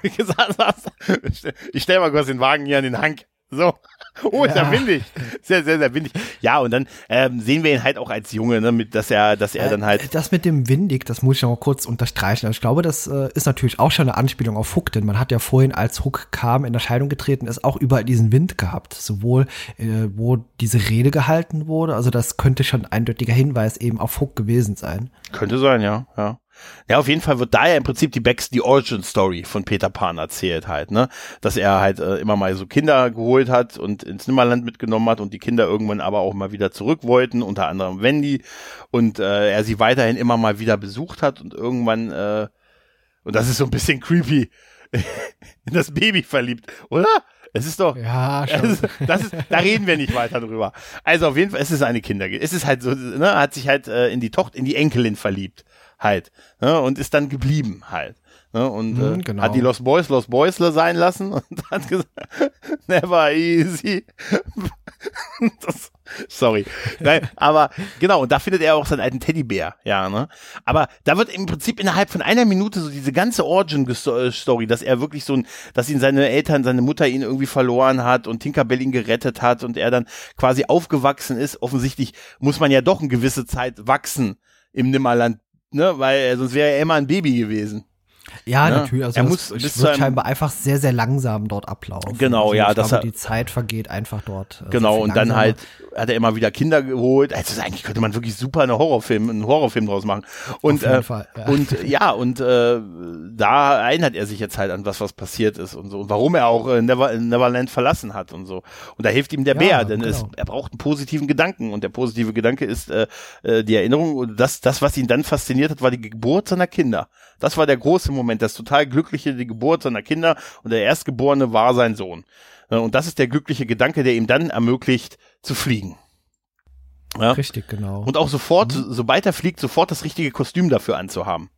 Ich stell mal kurz den Wagen hier an den Hang. So. Oh, ist ja. Ja. windig. Sehr, sehr, sehr windig. Ja, und dann ähm, sehen wir ihn halt auch als Junge, ne, mit, dass er, dass er dann halt. Äh, Das mit dem Windig, das muss ich noch kurz unterstreichen. Also ich glaube, das äh, ist natürlich auch schon eine Anspielung auf Hook, denn man hat ja vorhin, als Hook kam, in Erscheinung getreten ist, auch überall diesen Wind gehabt. Sowohl, äh, wo diese Rede gehalten wurde, also das könnte schon ein eindeutiger Hinweis eben auf Hook gewesen sein. Könnte sein, ja, ja. Ja, auf jeden Fall wird da ja im Prinzip die Backs, die Origin Story von Peter Pan erzählt halt, ne? Dass er halt äh, immer mal so Kinder geholt hat und ins Nimmerland mitgenommen hat und die Kinder irgendwann aber auch mal wieder zurück wollten, unter anderem Wendy und äh, er sie weiterhin immer mal wieder besucht hat und irgendwann, äh, und das ist so ein bisschen creepy, in das Baby verliebt, oder? Es ist doch. Ja, schon. Ist, das ist, da reden wir nicht weiter drüber. Also auf jeden Fall, es ist eine Kinder. Es ist halt so, ne, hat sich halt äh, in die Tochter, in die Enkelin verliebt halt ne, und ist dann geblieben halt. Ne, und Mhm, äh, genau. hat die Lost Boys Lost Boysler sein lassen und hat gesagt, never easy. das, sorry. Nein, aber genau, und da findet er auch seinen alten Teddybär, ja, ne? Aber da wird im Prinzip innerhalb von einer Minute so diese ganze Origin-Story, dass er wirklich so ein, dass ihn seine Eltern, seine Mutter ihn irgendwie verloren hat und Tinkerbell ihn gerettet hat und er dann quasi aufgewachsen ist. Offensichtlich muss man ja doch eine gewisse Zeit wachsen im Nimmerland, ne? Weil äh, sonst wäre er immer ein Baby gewesen. Ja, Ne? natürlich. Also Er das, muss es bis wird scheinbar einfach sehr, sehr langsam dort ablaufen. Genau, also ja, Ich das glaube, er- die Zeit vergeht einfach dort. äh, Genau, und dann halt hat er immer wieder Kinder geholt. Also eigentlich könnte man wirklich super eine Horrorfilm, einen Horrorfilm draus machen. Und äh, Fall, ja. und ja, und äh, da erinnert er sich jetzt halt an was, was passiert ist und so und warum er auch äh, Never, Neverland verlassen hat und so. Und da hilft ihm der Ja, Bär, denn es, genau. er braucht einen positiven Gedanken und der positive Gedanke ist äh, äh, die Erinnerung und das, das, was ihn dann fasziniert hat, war die Geburt seiner Kinder. Das war der große Moment, das total glückliche, die Geburt seiner Kinder und der Erstgeborene war sein Sohn. Äh, Und das ist der glückliche Gedanke, der ihm dann ermöglicht, zu fliegen. Ja. Richtig, genau. Und auch sofort, sobald er fliegt, sofort das richtige Kostüm dafür anzuhaben.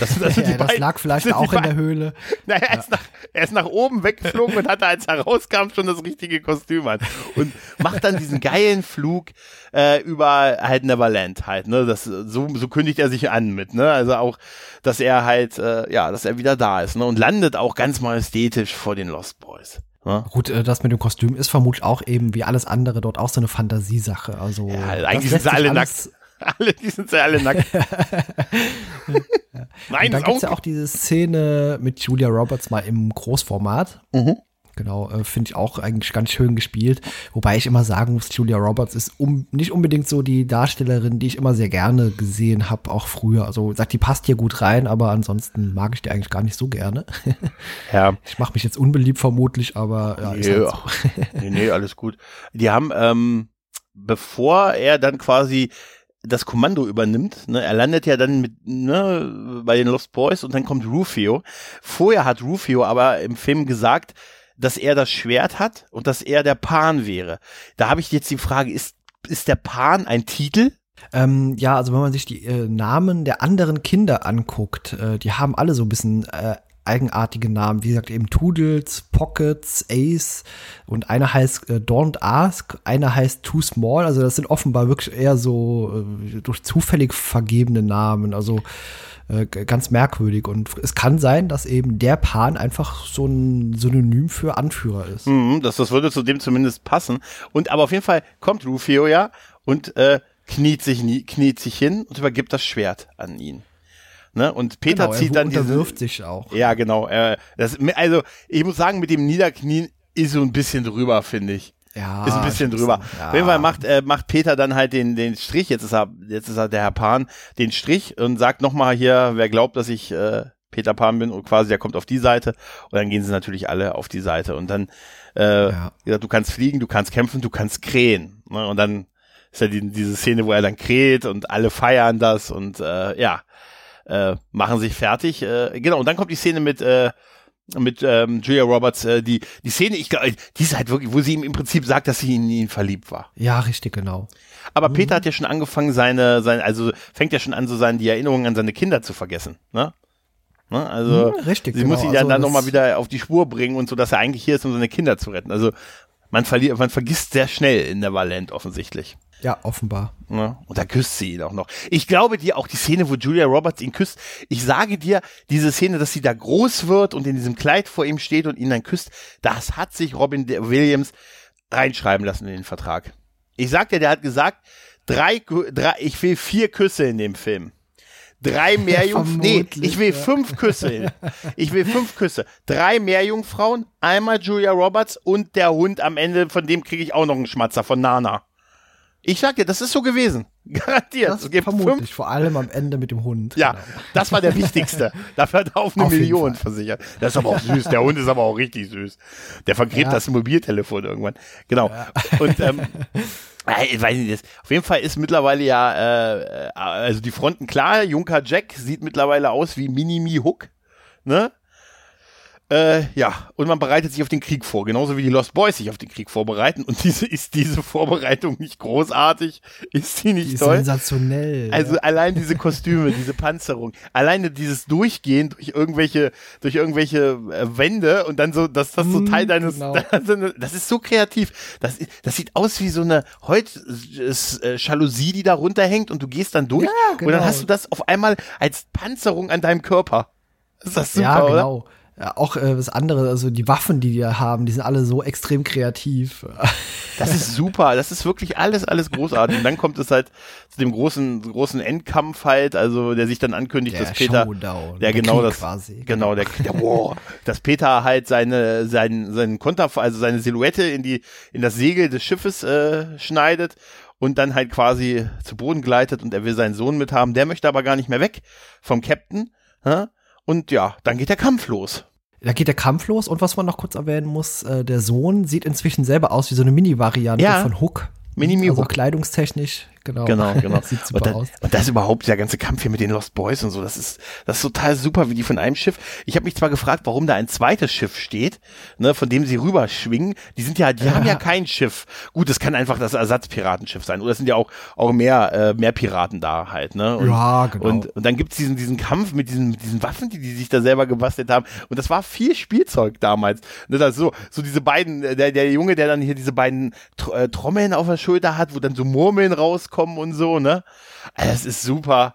Das, das, sind die ja, das beiden- lag vielleicht auch in der Höhle. Naja, er, ist nach, er ist nach oben weggeflogen und hatte, als er rauskam, schon das richtige Kostüm an. Und macht dann diesen geilen Flug äh, über halt Neverland halt, ne? Das, so, so kündigt er sich an mit, ne? Also auch, dass er halt, äh, ja, dass er wieder da ist, ne? Und landet auch ganz majestätisch vor den Lost Boys. Ne? Gut, äh, das mit dem Kostüm ist vermutlich auch eben wie alles andere dort auch so eine Fantasiesache. Also Ja, eigentlich sind sie alle alles- Alle, die sind ja alle nackt. Nein, Und dann gibt's auch. ja auch diese Szene mit Julia Roberts mal im Großformat. Mhm. Genau, äh, finde ich auch eigentlich ganz schön gespielt. Wobei ich immer sagen muss, Julia Roberts ist um, nicht unbedingt so die Darstellerin, die ich immer sehr gerne gesehen habe, auch früher. Also sagt, die passt hier gut rein, aber ansonsten mag ich die eigentlich gar nicht so gerne. Ja. Ich mache mich jetzt unbeliebt vermutlich, aber ja, ist Nee, halt so. nee, nee, alles gut. Die haben, ähm, bevor er dann quasi das Kommando übernimmt, ne, er landet ja dann mit, ne, bei den Lost Boys und dann kommt Rufio. Vorher hat Rufio aber im Film gesagt, dass er das Schwert hat und dass er der Pan wäre. Da habe ich jetzt die Frage, ist, ist der Pan ein Titel? Ähm, ja, also wenn man sich die äh, Namen der anderen Kinder anguckt, äh, die haben alle so ein bisschen äh, eigenartige Namen. Wie gesagt, eben Toodles, Pockets, Ace und einer heißt äh, Don't Ask, einer heißt Too Small. Also das sind offenbar wirklich eher so äh, durch zufällig vergebene Namen. Also äh, ganz merkwürdig. Und es kann sein, dass eben der Pan einfach so ein Synonym für Anführer ist. Mhm, das, das würde zu dem zumindest passen. Und aber auf jeden Fall kommt Rufio ja und äh, kniet sich nie, kniet sich hin und übergibt das Schwert an ihn. Ne? Und Peter Genau, er zieht dann diese, unterwirft sich auch. Ja, genau. Äh, das, also ich muss sagen, mit dem Niederknien ist so ein bisschen drüber, finde ich. Ja, Ist ein bisschen drüber. ja. Auf jeden Fall macht, äh, macht Peter dann halt den, den Strich, jetzt ist er, jetzt ist er der Herr Pan, den Strich und sagt nochmal hier, wer glaubt, dass ich äh, Peter Pan bin und quasi der kommt auf die Seite und dann gehen sie natürlich alle auf die Seite und dann, äh, Ja. gesagt, du kannst fliegen, du kannst kämpfen, du kannst krähen. Ne? Und dann ist ja die, diese Szene, wo er dann kräht und alle feiern das und äh, ja, äh, machen sich fertig. Äh, genau, und dann kommt die Szene mit äh, mit ähm, Julia Roberts, äh, die die Szene, ich glaube, die ist halt wirklich, wo sie ihm im Prinzip sagt, dass sie in ihn verliebt war. Ja, richtig, genau. Aber Peter hat ja schon angefangen, seine, seine, also fängt ja schon an, so seine die Erinnerungen an seine Kinder zu vergessen. Ne? Ne? Also Hm, richtig, sie genau. muss ihn ja Also dann nochmal wieder auf die Spur bringen und so, dass er eigentlich hier ist, um seine Kinder zu retten. Also man verliert, man vergisst sehr schnell in Neverland offensichtlich. Ja, offenbar. Ne? Und da küsst sie ihn auch noch. Ich glaube dir auch die Szene, wo Julia Roberts ihn küsst. Ich sage dir, diese Szene, dass sie da groß wird und in diesem Kleid vor ihm steht und ihn dann küsst, das hat sich Robin Williams reinschreiben lassen in den Vertrag. Ich sag dir, der hat gesagt, drei, drei ich will vier Küsse in dem Film. Drei Meerjungfrauen. Nee, ich will ja. fünf Küsse. Ich will fünf Küsse. Drei Meerjungfrauen, einmal Julia Roberts und der Hund am Ende, von dem kriege ich auch noch einen Schmatzer von Nana. Ich sag dir, das ist so gewesen. Garantiert. Das es gibt vermutlich, fünf, vor allem am Ende mit dem Hund. ja, Genau. das war der wichtigste. Dafür hat er auf eine Auf Million versichert. Das ist aber auch süß. Der Hund ist aber auch richtig süß. Der vergräbt Ja. das Mobiltelefon irgendwann. Genau. Und ähm, äh, ich weiß nicht, auf jeden Fall ist mittlerweile ja, äh, äh, also die Fronten klar. Junker Jack sieht mittlerweile aus wie Minimi Hook. Ne? Äh, ja, und man bereitet sich auf den Krieg vor, genauso wie die Lost Boys sich auf den Krieg vorbereiten. Und diese ist diese Vorbereitung nicht großartig, ist sie Die nicht ist toll? sensationell. Also ja. allein diese Kostüme, diese Panzerung, alleine dieses Durchgehen durch irgendwelche, durch irgendwelche äh, Wände und dann so, dass das so Mm, Teil deines, genau. das ist so kreativ. Das, das sieht aus wie so eine Holz, äh, Jalousie, die da runterhängt und du gehst dann durch Ja, und dann genau. hast du das auf einmal als Panzerung an deinem Körper. Ist das super, ja, oder? Ja, auch äh, das andere, also die Waffen, die die da haben, die sind alle so extrem kreativ. Das ist super. Das ist wirklich alles, alles großartig. Und dann kommt es halt zu dem großen, großen Endkampf halt, also der sich dann ankündigt, dass Peter, Showdown, der, genau Krieg das, quasi. genau, der, der wow, dass Peter halt seine, seinen, seinen Konter, also seine Silhouette in die, in das Segel des Schiffes äh, schneidet und dann halt quasi zu Boden gleitet und er will seinen Sohn mithaben. Der möchte aber gar nicht mehr weg vom Captain. Hä? Und ja, dann geht der Kampf los. Da geht der Kampf los und was man noch kurz erwähnen muss, äh, der Sohn sieht inzwischen selber aus wie so eine Mini-Variante Ja. von Hook. Mini-Mi also kleidungstechnisch, genau. Genau, genau. sieht super und, dann, aus. und das überhaupt, der ganze Kampf hier mit den Lost Boys und so, das ist, das ist total super, wie die von einem Schiff. Ich habe mich zwar gefragt, warum da ein zweites Schiff steht, ne, von dem sie rüberschwingen. Die sind ja, die haben ja kein Schiff. Gut, das kann einfach das Ersatzpiratenschiff sein. Oder es sind ja auch, auch mehr, äh, mehr Piraten da halt, ne? Und, Ja, genau. Und, und dann gibt's diesen, diesen Kampf mit diesen, mit diesen Waffen, die die sich da selber gebastelt haben. Und das war viel Spielzeug damals. Ne, das so, so diese beiden, äh, der, der Junge, der dann hier diese beiden Tr äh, Trommeln auf der Schulter hat, wo dann so Murmeln rauskommen und so, ne? Also, Das ist super.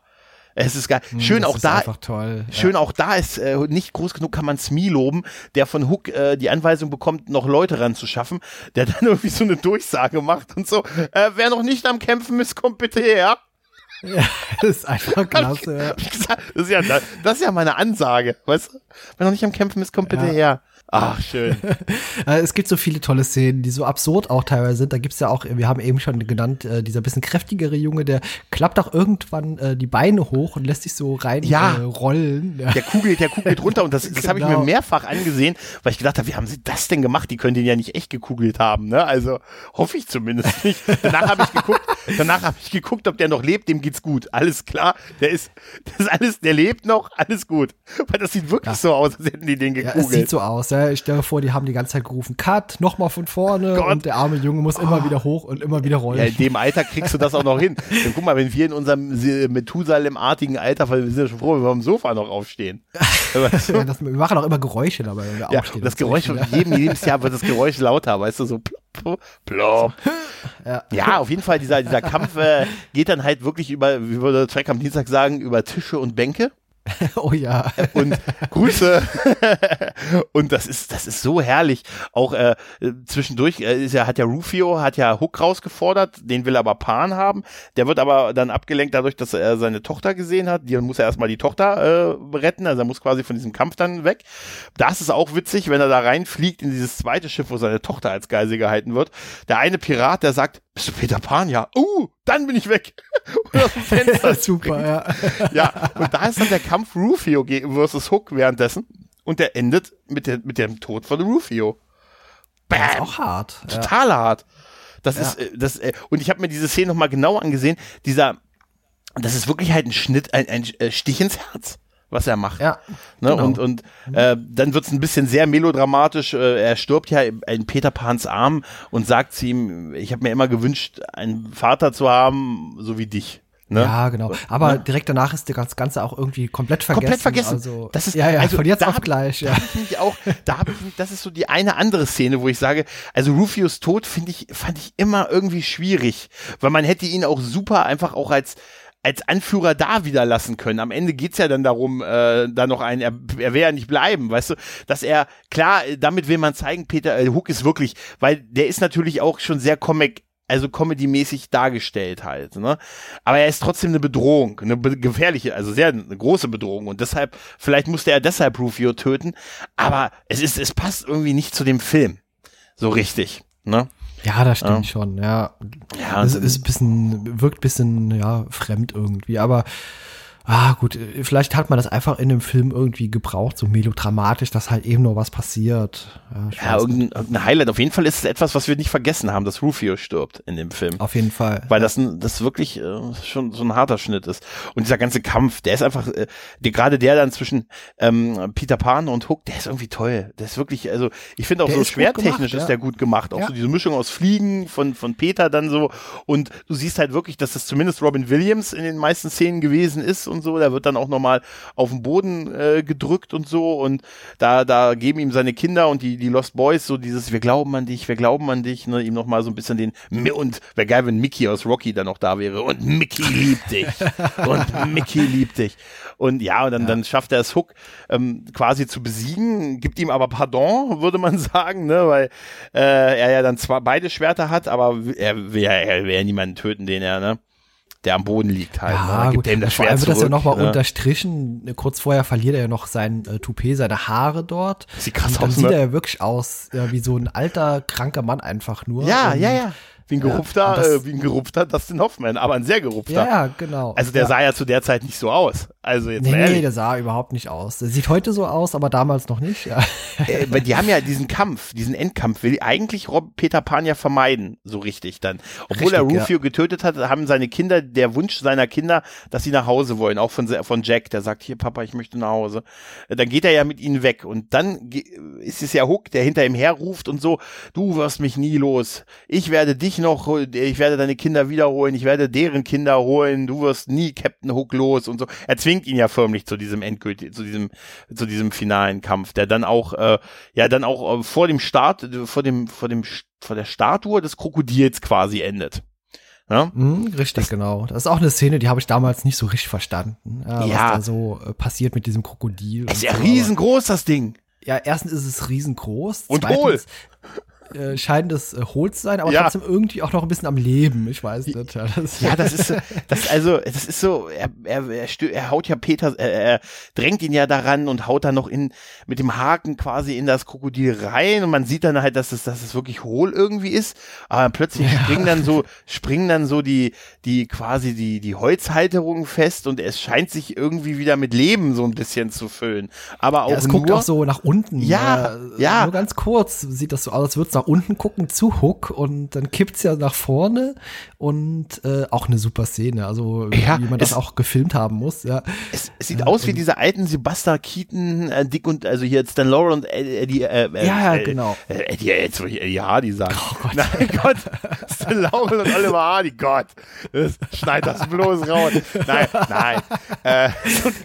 Es ist geil. Schön Hm, Das auch ist da. einfach toll. Schön auch da ist äh, nicht groß genug, kann man Smee loben, der von Hook äh, die Anweisung bekommt, noch Leute ranzuschaffen, der dann irgendwie so eine Durchsage macht und so, äh, wer noch nicht am Kämpfen ist, kommt bitte her. Ja, das ist einfach klasse. ja. Das ist ja, das ist ja meine Ansage, weißt du? Wer noch nicht am Kämpfen ist, kommt bitte Ja. her. Ach, schön. Äh, Es gibt so viele tolle Szenen, die so absurd auch teilweise sind. Da gibt's ja auch, wir haben eben schon genannt, äh, dieser bisschen kräftigere Junge, der klappt auch irgendwann äh, die Beine hoch und lässt sich so rein Ja. äh, rollen. Ja. Der kugelt, der kugelt runter und das, das habe ich mir Genau. mehrfach angesehen, weil ich gedacht habe, wie haben sie das denn gemacht? Die können den ja nicht echt gekugelt haben, ne? Also hoffe ich zumindest nicht. Danach habe ich geguckt, danach habe ich geguckt, ob der noch lebt, dem geht's gut. Alles klar, der ist, das ist alles, der lebt noch, alles gut. Weil das sieht wirklich so aus, als hätten die den Ja, gekugelt. es sieht so aus. Ja. Ich stelle mir vor, die haben die ganze Zeit gerufen, Cut, nochmal von vorne Gott. und der arme Junge muss immer wieder hoch und immer wieder rollen. Ja, in dem Alter kriegst du das auch noch hin. Dann guck mal, wenn wir in unserem Se- Methusalem-artigen Alter, weil wir sind ja schon froh, wenn wir am Sofa noch aufstehen. Ja, das, wir machen auch immer Geräusche dabei, wenn wir Ja, aufstehen. das so. Geräusch von jedem Lebensjahr wird das Geräusch lauter, weißt du, so plop, plop. Ja. Ja, auf jeden Fall, dieser, dieser Kampf äh, geht dann halt wirklich über, wie würde Track am Dienstag sagen, über Tische und Bänke Oh ja. und Grüße. und das ist, das ist so herrlich. Auch äh, zwischendurch äh, ist ja, hat ja Rufio, hat ja Hook rausgefordert, den will aber Pan haben. Der wird aber dann abgelenkt dadurch, dass er seine Tochter gesehen hat. Die muss er erstmal die Tochter äh, retten, also er muss quasi von diesem Kampf dann weg. Das ist auch witzig, wenn er da reinfliegt in dieses zweite Schiff, wo seine Tochter als Geisel gehalten wird. Der eine Pirat, der sagt, bist du Peter Pan? Ja. Uh, dann bin ich weg. Und aus dem Fenster Super, ja. ja, und da ist dann der Kampf Rufio ge- versus Hook währenddessen. Und der endet mit, der, mit dem Tod von Rufio. Das ist Bam! auch hart. Ja. Total hart. Das Ja. ist, äh, das, äh, und ich habe mir diese Szene nochmal genau angesehen. Dieser, das ist wirklich halt ein Schnitt, ein, ein äh, Stich ins Herz, was er macht. Ja, Ne? genau. Und, und äh, dann wird's ein bisschen sehr melodramatisch. Er stirbt ja in Peter Pans Arm und sagt zu ihm, ich habe mir immer gewünscht, einen Vater zu haben, so wie dich. Ne? Ja, genau. Aber Ne? direkt danach ist das Ganze auch irgendwie komplett vergessen. Komplett vergessen. Also, Das ist- ja, ja, also von jetzt da auf gleich. Da Ja. habe ich mich auch, da habe ich mich, das ist so die eine andere Szene, wo ich sage, also Rufius Tod finde ich, fand ich immer irgendwie schwierig, weil man hätte ihn auch super einfach auch als als Anführer da wieder lassen können. Am Ende geht's ja dann darum, äh, da noch einen, er, er will ja nicht bleiben, weißt du, dass er, klar, damit will man zeigen, Peter äh, Hook ist wirklich, weil der ist natürlich auch schon sehr Comic, also Comedy-mäßig dargestellt halt, ne? Aber er ist trotzdem eine Bedrohung, eine gefährliche, also sehr eine große Bedrohung und deshalb, vielleicht musste er deshalb Rufio töten, aber es ist, es passt irgendwie nicht zu dem Film. So richtig, ne? Ja, das stimmt ja. schon, ja. Ja, es ist ein bisschen, wirkt ein bisschen, ja, fremd irgendwie, aber ah gut, äh, vielleicht hat man das einfach in dem Film irgendwie gebraucht, so melodramatisch, dass halt eben noch was passiert. Ja, ja irgendein, Highlight. Auf jeden Fall ist es etwas, was wir nicht vergessen haben, dass Rufio stirbt in dem Film. Auf jeden Fall. Weil das, das wirklich äh, schon so ein harter Schnitt ist. Und dieser ganze Kampf, der ist einfach, äh, die, gerade der dann zwischen ähm, Peter Pan und Hook, der ist irgendwie toll. Der ist wirklich, also ich finde auch der so schwertechnisch ist ja. der gut gemacht. Auch ja. so diese Mischung aus Fliegen von, von Peter dann so. Und du siehst halt wirklich, dass das zumindest Robin Williams in den meisten Szenen gewesen ist und so. Der wird dann auch nochmal auf den Boden äh, gedrückt und so und da, da geben ihm seine Kinder und die, die Lost Boys so dieses, wir glauben an dich, wir glauben an dich, ne, ihm nochmal so ein bisschen den, und wäre geil, wenn Mickey aus Rocky dann noch da wäre und Mickey liebt dich und Mickey liebt dich. Und ja, und dann, ja. dann schafft er es Hook ähm, quasi zu besiegen, gibt ihm aber Pardon, würde man sagen, ne, weil äh, er ja dann zwar beide Schwerter hat, aber er will, er will ja niemanden töten, den er, ne? Der am Boden liegt halt. Ja, ne? gibt gut. das Vor allem wird das ja nochmal ne? unterstrichen. Kurz vorher verliert er ja noch sein äh, Toupet, seine Haare dort. Sieht krass und dann aus, sieht ne? er ja wirklich aus, ja, wie so ein alter, kranker Mann einfach nur. Ja, und, ja, ja. Wie ein gerupfter, ja, äh, wie ein gerupfter Dustin Hoffman, aber ein sehr gerupfter. Ja, genau. Also der ja. sah ja zu der Zeit nicht so aus. Also jetzt nee, nee, der sah überhaupt nicht aus. Der sieht heute so aus, aber damals noch nicht. Ja. Äh, weil die haben ja diesen Kampf, diesen Endkampf, will eigentlich Rob Peter Pan ja vermeiden, so richtig dann. Obwohl richtig, er Rufio ja. getötet hat, haben seine Kinder, der Wunsch seiner Kinder, dass sie nach Hause wollen, auch von, von Jack, der sagt, hier Papa, ich möchte nach Hause. Äh, dann geht er ja mit ihnen weg und dann ist es ja Hook, der hinter ihm herruft und so, du wirst mich nie los. Ich werde dich noch, ich werde deine Kinder wiederholen, ich werde deren Kinder holen, du wirst nie Captain Hook los und so. Er zwingt ihn ja förmlich zu diesem endgültigen, zu diesem, zu diesem finalen Kampf, der dann auch, äh, ja, dann auch äh, vor dem Start, vor dem, vor dem, vor der Statue des Krokodils quasi endet. Ja? Mhm, richtig, das, genau. Das ist auch eine Szene, die habe ich damals nicht so richtig verstanden, ja, ja. was da so äh, passiert mit diesem Krokodil. Ist ja so, riesengroß, das Ding. Ja, erstens ist es riesengroß. Und Zweitens, hohl äh, scheint es äh, hohl zu sein, aber ja. trotzdem irgendwie auch noch ein bisschen am Leben. Ich weiß nicht. Ja, das, ja, das ist, das also, das ist so, er, er, er, er haut ja Peter, er, er drängt ihn ja daran und haut dann noch in, mit dem Haken quasi in das Krokodil rein und man sieht dann halt, dass es, dass es wirklich hohl irgendwie ist, aber plötzlich ja. springen dann so, springen dann so die, die quasi die, die Holzhalterungen fest und es scheint sich irgendwie wieder mit Leben so ein bisschen zu füllen. Aber auch ja, es nur, guckt auch so nach unten. Ja, äh, ja. Nur ganz kurz sieht das so aus, als würde es nach unten gucken zu Hook und dann kippt's ja nach vorne und äh, auch eine super Szene, also ja, wie man das auch gefilmt haben muss. Ja. Es, es sieht äh, aus wie diese alten Sebastian Keaton, äh, Dick und also hier Stan Laurel und Eddie. Äh, äh, ja, ja, genau. Äh, Eddie, jetzt will ich Eddie Hardy sagen. Oh Gott. Nein, Gott, Stan Laurel und Oliver Hardy, Gott, das, schneid das bloß raus. Nein, nein. Äh, und,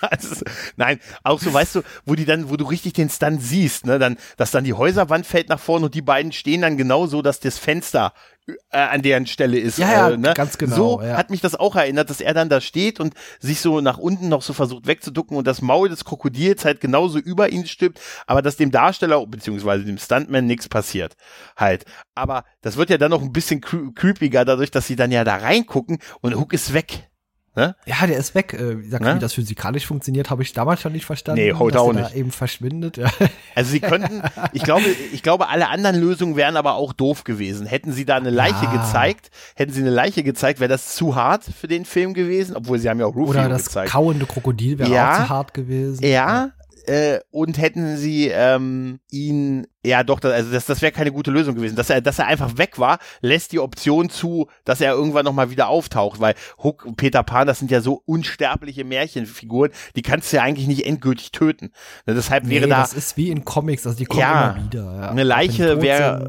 also, nein, auch so, weißt du, wo die dann, wo du richtig den Stunt siehst, ne, dann, dass dann die Häuserwand fällt nach vorne und die beiden stehen dann genau so, dass das Fenster äh, an deren Stelle ist. Ja, ja äh, ne? ganz genau. So ja. hat mich das auch erinnert, dass er dann da steht und sich so nach unten noch so versucht wegzuducken und das Maul des Krokodils halt genauso über ihn stülpt, aber dass dem Darsteller beziehungsweise dem Stuntman nichts passiert. Halt. Aber das wird ja dann noch ein bisschen creepiger dadurch, dass sie dann ja da reingucken und Hook ist weg. Ne? Ja, der ist weg. Äh, wie, gesagt, ne? wie das physikalisch funktioniert, habe ich damals schon nicht verstanden. Nee, heute auch nicht. eben verschwindet. Ja. Also sie könnten, ich glaube, ich glaube, alle anderen Lösungen wären aber auch doof gewesen. Hätten sie da eine Leiche ja. gezeigt, hätten sie eine Leiche gezeigt, wäre das zu hart für den Film gewesen, obwohl sie haben ja auch Rufio Oder das gezeigt. kauende Krokodil wäre ja, auch zu hart gewesen. Ja, äh, und hätten sie ähm, ihn, ja doch, das, also das, das wäre keine gute Lösung gewesen. Dass er, dass er einfach weg war, lässt die Option zu, dass er irgendwann nochmal wieder auftaucht, weil Hook und Peter Pan, das sind ja so unsterbliche Märchenfiguren, die kannst du ja eigentlich nicht endgültig töten. Ne, deshalb wäre da. Das ist wie in Comics, also die kommen ja, immer wieder. Ja. Eine Leiche wäre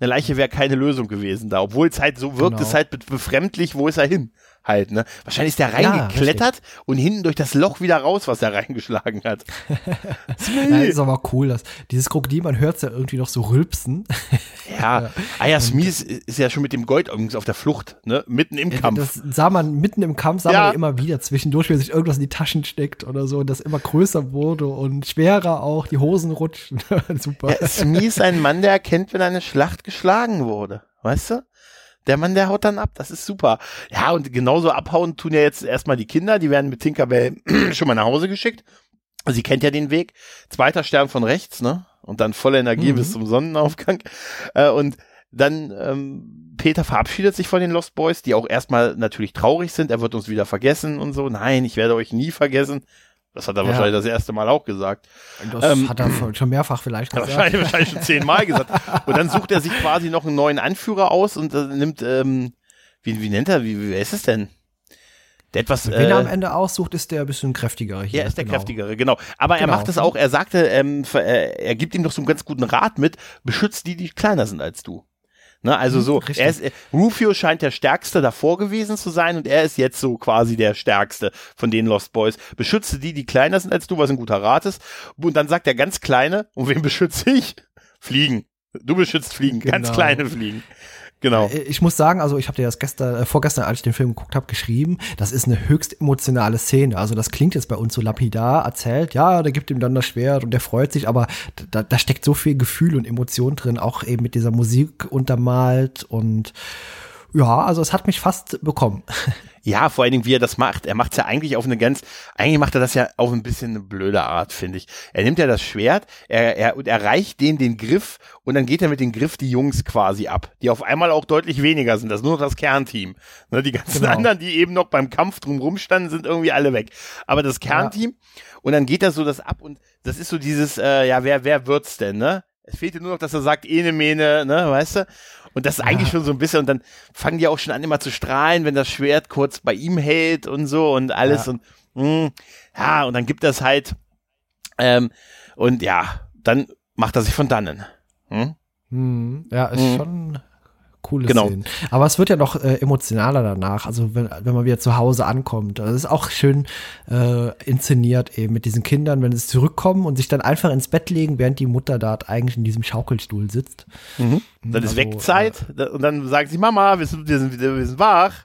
eine Leiche wäre keine Lösung gewesen da, obwohl es halt so wirkt, genau. es halt befremdlich, wo ist er hin? Halt, ne? Wahrscheinlich ist der reingeklettert ja, und hinten durch das Loch wieder raus, was er reingeschlagen hat. ja, ist aber cool, dass dieses Krokodil, man hört es ja irgendwie noch so rülpsen. Ja, Aya Smith ist ja schon mit dem Gold übrigens auf der Flucht, ne? Mitten im Kampf. Das sah man mitten im Kampf, sah ja. man immer wieder zwischendurch, wie er sich irgendwas in die Taschen steckt oder so und das immer größer wurde und schwerer auch, die Hosen rutschen. Super. Ja, Smith ist ein Mann, der erkennt, wenn eine Schlacht geschlagen wurde. Weißt du? Der Mann, der haut dann ab, das ist super. Ja, und genauso abhauen tun ja jetzt erstmal die Kinder, die werden mit Tinkerbell schon mal nach Hause geschickt. Sie kennt ja den Weg. Zweiter Stern von rechts, ne? Und dann volle Energie mhm. bis zum Sonnenaufgang. Äh, und dann ähm, Peter verabschiedet sich von den Lost Boys, die auch erstmal natürlich traurig sind. Er wird uns wieder vergessen und so. Nein, ich werde euch nie vergessen. Das hat er ja. wahrscheinlich das erste Mal auch gesagt. Das ähm, hat er schon mehrfach vielleicht gesagt. Wahrscheinlich, wahrscheinlich schon zehnmal gesagt. Und dann sucht er sich quasi noch einen neuen Anführer aus und äh, nimmt, ähm, wie, wie nennt er, wie, wie wer ist es denn? Der etwas, Wenn er äh, am Ende aussucht, ist der ein bisschen kräftiger hier. Ja, ist der genau. kräftigere, genau. Aber genau. er macht es auch, er sagte, ähm, er, er gibt ihm doch so einen ganz guten Rat mit, beschützt die, die kleiner sind als du. Ne, also mhm, so, er ist, Rufio scheint der Stärkste davor gewesen zu sein und er ist jetzt so quasi der Stärkste von den Lost Boys. Beschütze die, die kleiner sind als du, was ein guter Rat ist. Und dann sagt der ganz Kleine, und wen beschütze ich? Fliegen. Du beschützt Fliegen, genau. ganz kleine Fliegen. Genau. Äh, ich muss sagen, also ich habe dir das gestern, äh, vorgestern, als ich den Film geguckt habe, geschrieben. Das ist eine höchst emotionale Szene. Also das klingt jetzt bei uns so lapidar erzählt. Ja, der gibt ihm dann das Schwert und der freut sich, aber da, da steckt so viel Gefühl und Emotion drin, auch eben mit dieser Musik untermalt und ja, also es hat mich fast bekommen. Ja, vor allen Dingen, wie er das macht. Er macht es ja eigentlich auf eine ganz, eigentlich macht er das ja auf ein bisschen eine blöde Art, finde ich. Er nimmt ja das Schwert, er, er, und er reicht denen den Griff und dann geht er mit dem Griff die Jungs quasi ab, die auf einmal auch deutlich weniger sind. Das ist nur noch das Kernteam. Ne, die ganzen genau. anderen, die eben noch beim Kampf drumrum standen, sind irgendwie alle weg. Aber das Kernteam, ja. und dann geht er so das ab und das ist so dieses, äh, ja, wer, wer wird's denn, ne? Es fehlt nur noch, dass er sagt, ene Mene, ne, weißt du? Und das ist eigentlich schon so ein bisschen, und dann fangen die auch schon an, immer zu strahlen, wenn das Schwert kurz bei ihm hält und so und alles ja. und mh, hm, ja, und dann gibt das halt, ähm, und ja, dann macht er sich von dannen. Hm? Hm, ja, ist hm. schon coole genau. Szenen. Aber es wird ja noch äh, emotionaler danach, also wenn, wenn man wieder zu Hause ankommt. Das ist auch schön äh, inszeniert eben mit diesen Kindern, wenn sie zurückkommen und sich dann einfach ins Bett legen, während die Mutter da eigentlich in diesem Schaukelstuhl sitzt. Mhm. Dann also, ist Wegzeit äh, und dann sagen sie, Mama, wir sind, wir sind, wir sind wach.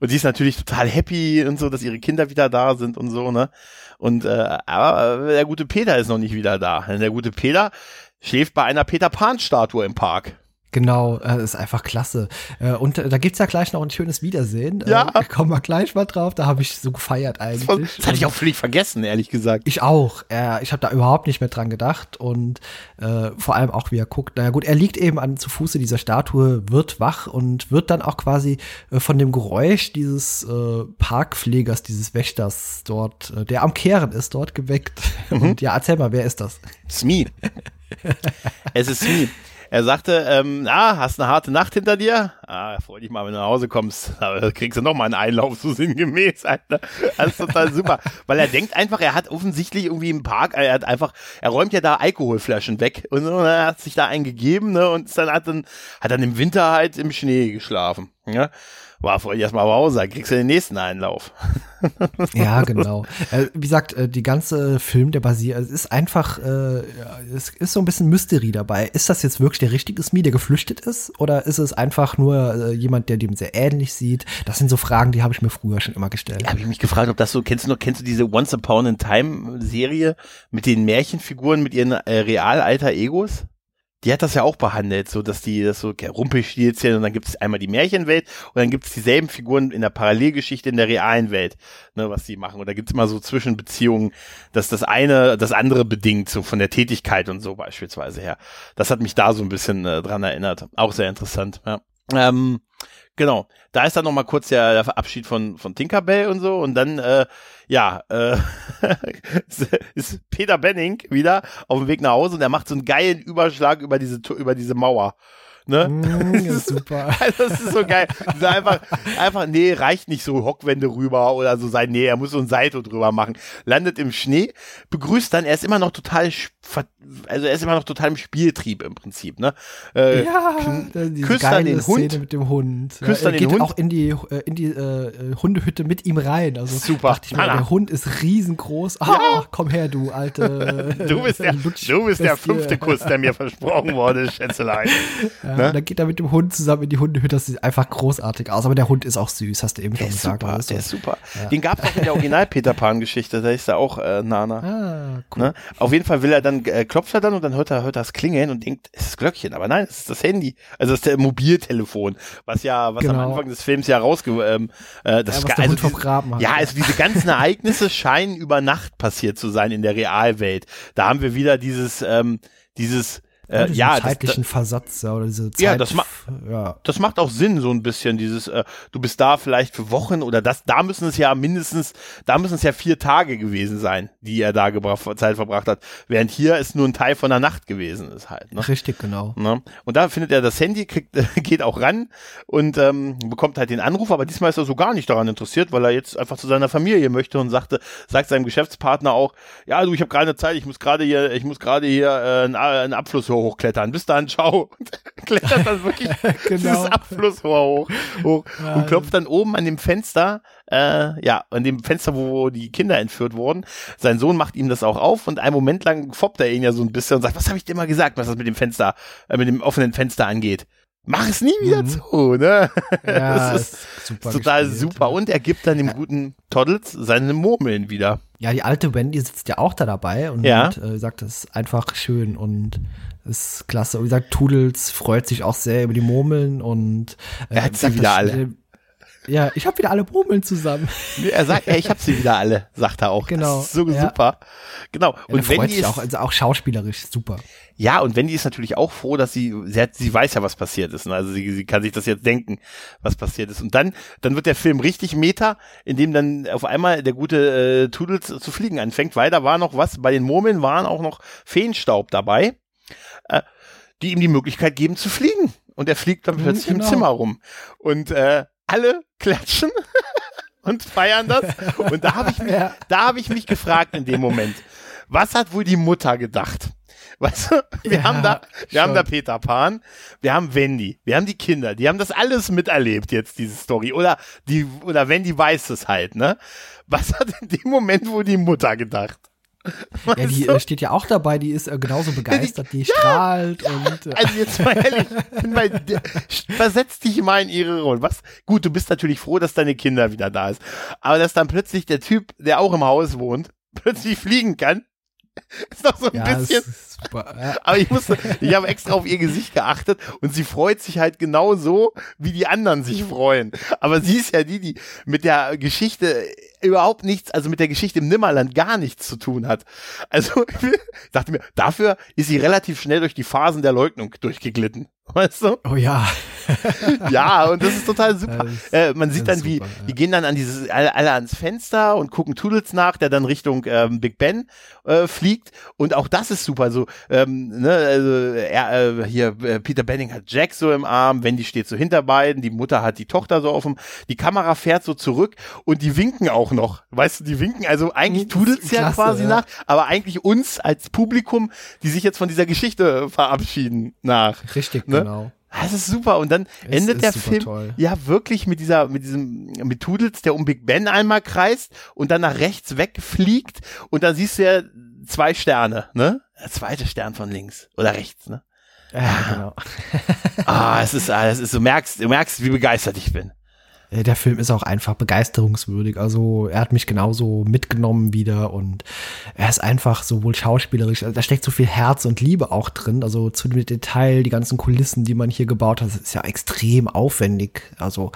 Und sie ist natürlich total happy und so, dass ihre Kinder wieder da sind und so, ne? Und äh, aber der gute Peter ist noch nicht wieder da. Der gute Peter schläft bei einer Peter Pan-Statue im Park. Genau, äh, ist einfach klasse. Äh, und äh, da gibt's ja gleich noch ein schönes Wiedersehen. Äh, ja. Äh, kommen wir gleich mal drauf. Da habe ich so gefeiert eigentlich. Das hatte ich auch völlig vergessen, ehrlich gesagt. Ich auch. Äh, ich habe da überhaupt nicht mehr dran gedacht. Und äh, vor allem auch, wie er guckt. Naja gut, er liegt eben an zu Fuße dieser Statue, wird wach und wird dann auch quasi äh, von dem Geräusch dieses äh, Parkpflegers, dieses Wächters dort, äh, der am Kehren ist, dort geweckt. Mhm. Und ja, erzähl mal, wer ist das? Smee. es ist Smee. Er sagte, ähm, ah, hast eine harte Nacht hinter dir? Ah, freu dich mal, wenn du nach Hause kommst. Da kriegst du noch mal einen Einlauf, so sinngemäß, Alter. Das ist total super. Weil er denkt einfach, er hat offensichtlich irgendwie im Park, er hat einfach, er räumt ja da Alkoholflaschen weg und, und er hat sich da einen gegeben, ne, und dann hat dann, hat dann im Winter halt im Schnee geschlafen, ja war vorhin erstmal Hause, dann kriegst du den nächsten Einlauf. ja, genau. Äh, wie gesagt, äh, die ganze Film, der basiert, es ist einfach, äh, es ist so ein bisschen Mystery dabei. Ist das jetzt wirklich der richtige Smee, der geflüchtet ist? Oder ist es einfach nur äh, jemand, der dem sehr ähnlich sieht? Das sind so Fragen, die habe ich mir früher schon immer gestellt. Ja, habe ich mich gefragt, ob das so, kennst du noch, kennst du diese Once Upon a Time Serie mit den Märchenfiguren, mit ihren äh, Realalter-Egos? Die hat das ja auch behandelt, so dass die das so Rumpelstilzchen und dann gibt es einmal die Märchenwelt und dann gibt es dieselben Figuren in der Parallelgeschichte in der realen Welt, ne, was die machen. Und da gibt es immer so Zwischenbeziehungen, dass das eine das andere bedingt, so von der Tätigkeit und so beispielsweise her. Das hat mich da so ein bisschen äh, dran erinnert. Auch sehr interessant, ja. Ähm, genau. Da ist dann noch mal kurz der, der Abschied von, von Tinkerbell und so und dann äh, ja, äh, ist Peter Benning wieder auf dem Weg nach Hause und er macht so einen geilen Überschlag über diese, über diese Mauer. Ne? Mm, das ist super. das ist so geil. einfach, einfach, nee, reicht nicht so Hockwände rüber oder so sein, nee, er muss so ein Seito drüber machen. Landet im Schnee, begrüßt dann, er ist immer noch total, also er ist immer noch total im Spieltrieb im Prinzip, ne? Äh, ja, küsst dann den Hund. Szene mit dem Hund. Küsst ja, dann den Hund. auch in die, äh, in die äh, Hundehütte mit ihm rein. Also super. Dachte ich mir, der Hund ist riesengroß. Ah, ja. komm her, du alte. du bist der, du bist der fünfte Kuss, der mir versprochen wurde, Schätzelein. Ja, ne? Dann geht er mit dem Hund zusammen in die Hundehütte. Das sieht einfach großartig aus. Aber der Hund ist auch süß, hast du eben schon gesagt. Super, der ist super. Den gab es auch in der Original-Peter Pan-Geschichte. Da ist er auch äh, Nana. Ah, cool. Ne? Auf jeden Fall will er dann, äh, klopft er dann und dann hört er, hört er das Klingeln und denkt, es ist das Glöckchen. Aber nein, es ist das Handy. Also es ist der Mobiltelefon. Was ja, was genau. am Anfang des Films ja rausge... Ähm, äh, das ja, also diese, ja, also diese ganzen Ereignisse scheinen über Nacht passiert zu sein in der Realwelt. Da haben wir wieder dieses, ähm, dieses Äh, ja, zeitlichen das, Versatz oder diese Zeit. Ja, das, ma ja. das macht auch Sinn, so ein bisschen dieses, äh, du bist da vielleicht für Wochen oder das, da müssen es ja mindestens, da müssen es ja vier Tage gewesen sein, die er da Zeit verbracht hat, während hier es nur ein Teil von der Nacht gewesen ist halt. Ne? Richtig, genau. Ne? Und da findet er das Handy, kriegt, geht auch ran und ähm, bekommt halt den Anruf, aber diesmal ist er so gar nicht daran interessiert, weil er jetzt einfach zu seiner Familie möchte und sagte, sagt seinem Geschäftspartner auch, ja, du, ich habe gerade Zeit, ich muss gerade hier, ich muss gerade hier äh, einen, einen Abfluss hochklettern. Bis dann, ciao. Und klettert dann wirklich genau. dieses Abflussrohr hoch, hoch ja, und klopft dann oben an dem Fenster, äh, ja, an dem Fenster, wo die Kinder entführt wurden. Sein Sohn macht ihm das auch auf und einen Moment lang foppt er ihn ja so ein bisschen und sagt, was habe ich dir mal gesagt, was das mit dem Fenster, äh, mit dem offenen Fenster angeht mach es nie wieder mhm. zu, ne? Ja, das ist, ist total gespielt, super. Und er gibt dann dem ja. guten Toddles seine Murmeln wieder. Ja, die alte Wendy sitzt ja auch da dabei und, ja. und äh, sagt, das ist einfach schön und ist klasse. Und wie gesagt, Toodles freut sich auch sehr über die Murmeln und äh, er hat sie wieder alle. Ja, ich habe wieder alle Murmeln zusammen. Er sagt, ja, ich habe sie wieder alle, sagt er auch. Genau. so ja. super. Genau. Ja, und Wendy ist auch, also auch schauspielerisch super. Ja, und Wendy ist natürlich auch froh, dass sie, sie, hat, sie weiß ja, was passiert ist. Ne? Also sie, sie kann sich das jetzt denken, was passiert ist. Und dann, dann wird der Film richtig meta, indem dann auf einmal der gute äh, Toodles zu fliegen anfängt, weil da war noch was, bei den Murmeln waren auch noch Feenstaub dabei, äh, die ihm die Möglichkeit geben zu fliegen. Und er fliegt dann mhm, plötzlich genau. im Zimmer rum. Und äh, alle klatschen und feiern das. Und da habe ich, mich, da hab ich mich gefragt in dem Moment, was hat wohl die Mutter gedacht? Weißt du, wir ja, haben da, wir schon. haben da Peter Pan, wir haben Wendy, wir haben die Kinder, die haben das alles miterlebt jetzt, diese Story. Oder die, oder Wendy weiß es halt, ne? Was hat in dem Moment wohl die Mutter gedacht? Ja, die äh, steht ja auch dabei, die ist äh, genauso begeistert, die, die strahlt ja, und. Äh. Also jetzt mal ehrlich, mal, versetz dich mal in ihre Rolle. Was? Gut, du bist natürlich froh, dass deine Kinder wieder da ist. Aber dass dann plötzlich der Typ, der auch im Haus wohnt, plötzlich fliegen kann, ist doch so ein ja, bisschen. Aber ich musste, ich habe extra auf ihr Gesicht geachtet und sie freut sich halt genau so, wie die anderen sich freuen. Aber sie ist ja die, die mit der Geschichte überhaupt nichts, also mit der Geschichte im Nimmerland gar nichts zu tun hat. Also, ich dachte mir, dafür ist sie relativ schnell durch die Phasen der Leugnung durchgeglitten. Weißt du? Oh ja. ja, und das ist total super. Ist, äh, man sieht dann, wie, super, ja. die gehen dann an dieses, alle, alle, ans Fenster und gucken Toodles nach, der dann Richtung ähm, Big Ben äh, fliegt. Und auch das ist super. So, ähm, ne, also er, äh, hier, äh, Peter Benning hat Jack so im Arm, Wendy steht so hinter beiden, die Mutter hat die Tochter so auf dem, die Kamera fährt so zurück und die winken auch noch. Weißt du, die winken, also eigentlich Toodles ja quasi ja. nach, aber eigentlich uns als Publikum, die sich jetzt von dieser Geschichte verabschieden, nach. Richtig, ne? Genau. Das ist super. Und dann es endet der Film toll. ja wirklich mit dieser, mit diesem, mit Toodles, der um Big Ben einmal kreist und dann nach rechts wegfliegt und dann siehst du ja zwei Sterne, ne? Der zweite Stern von links oder rechts, ne? Ja, genau. ah, es ist, es ist, du merkst, du merkst, wie begeistert ich bin. Äh, der Film ist auch einfach begeisterungswürdig. Also er hat mich genauso mitgenommen wieder und er ist einfach sowohl schauspielerisch, also da steckt so viel Herz und Liebe auch drin. Also zu dem Detail, die ganzen Kulissen, die man hier gebaut hat, ist ja extrem aufwendig. Also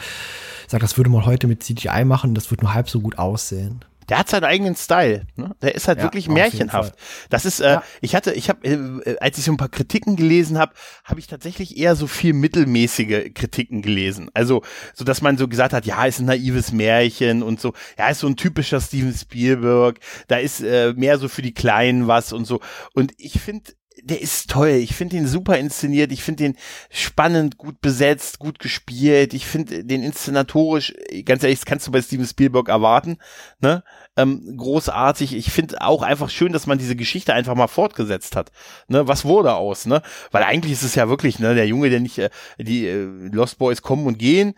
ich sag, das würde man heute mit CGI machen, das würde nur halb so gut aussehen der hat seinen eigenen Style. Ne? Der ist halt ja, wirklich märchenhaft. Das ist, äh, ja. ich hatte, ich habe, äh, als ich so ein paar Kritiken gelesen habe, habe ich tatsächlich eher so viel mittelmäßige Kritiken gelesen. Also, so dass man so gesagt hat, ja, ist ein naives Märchen und so, ja, ist so ein typischer Steven Spielberg. Da ist äh, mehr so für die Kleinen was und so. Und ich finde, der ist toll. Ich finde ihn super inszeniert. Ich finde ihn spannend, gut besetzt, gut gespielt. Ich finde den inszenatorisch, ganz ehrlich, das kannst du bei Steven Spielberg erwarten, ne? Ähm, großartig. Ich finde auch einfach schön, dass man diese Geschichte einfach mal fortgesetzt hat. Ne? Was wurde aus, ne? Weil eigentlich ist es ja wirklich, ne, der Junge, der nicht, äh, die äh, Lost Boys kommen und gehen,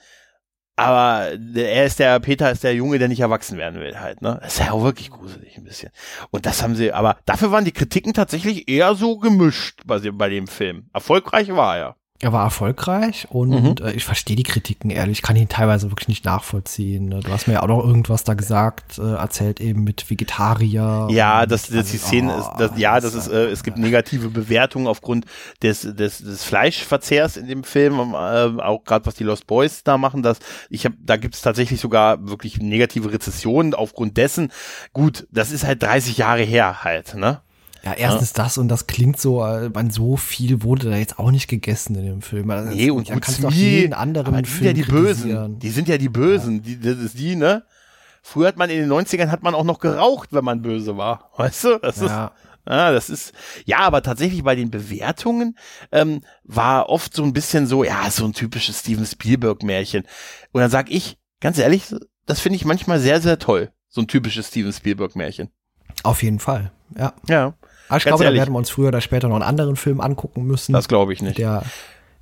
aber er ist der, Peter ist der Junge, der nicht erwachsen werden will halt, ne? Das ist ja auch wirklich gruselig ein bisschen. Und das haben sie, aber dafür waren die Kritiken tatsächlich eher so gemischt bei, bei dem Film. Erfolgreich war er. Er war erfolgreich und mhm. äh, ich verstehe die Kritiken ehrlich, ich kann ihn teilweise wirklich nicht nachvollziehen. Ne? Du hast mir ja auch noch irgendwas da gesagt, äh, erzählt eben mit Vegetarier. Ja, das, das die Szene oh, ist, das, ja, das ist, äh, es gibt negative Bewertungen aufgrund des, des, des Fleischverzehrs in dem Film, äh, auch gerade was die Lost Boys da machen, das, ich habe, da gibt es tatsächlich sogar wirklich negative Rezessionen aufgrund dessen. Gut, das ist halt 30 Jahre her halt, ne? Ja, erstens ja. das und das klingt so, äh, man so viel wurde da jetzt auch nicht gegessen in dem Film. Also, nee, und dann kannst du auch jeden anderen aber Film die ja die Bösen. Die sind ja die Bösen. Ja. Die, das ist die, ne? Früher hat man in den 90ern hat man auch noch geraucht, wenn man böse war. Weißt du? Das ja. ist, ja, das ist, ja, aber tatsächlich bei den Bewertungen ähm, war oft so ein bisschen so, ja, so ein typisches Steven Spielberg-Märchen. Und dann sag ich, ganz ehrlich, das finde ich manchmal sehr, sehr toll. So ein typisches Steven Spielberg-Märchen. Auf jeden Fall, ja. Ja. Aber ich glaube, ehrlich. da werden wir uns früher oder später noch einen anderen Film angucken müssen. Das glaube ich nicht. Der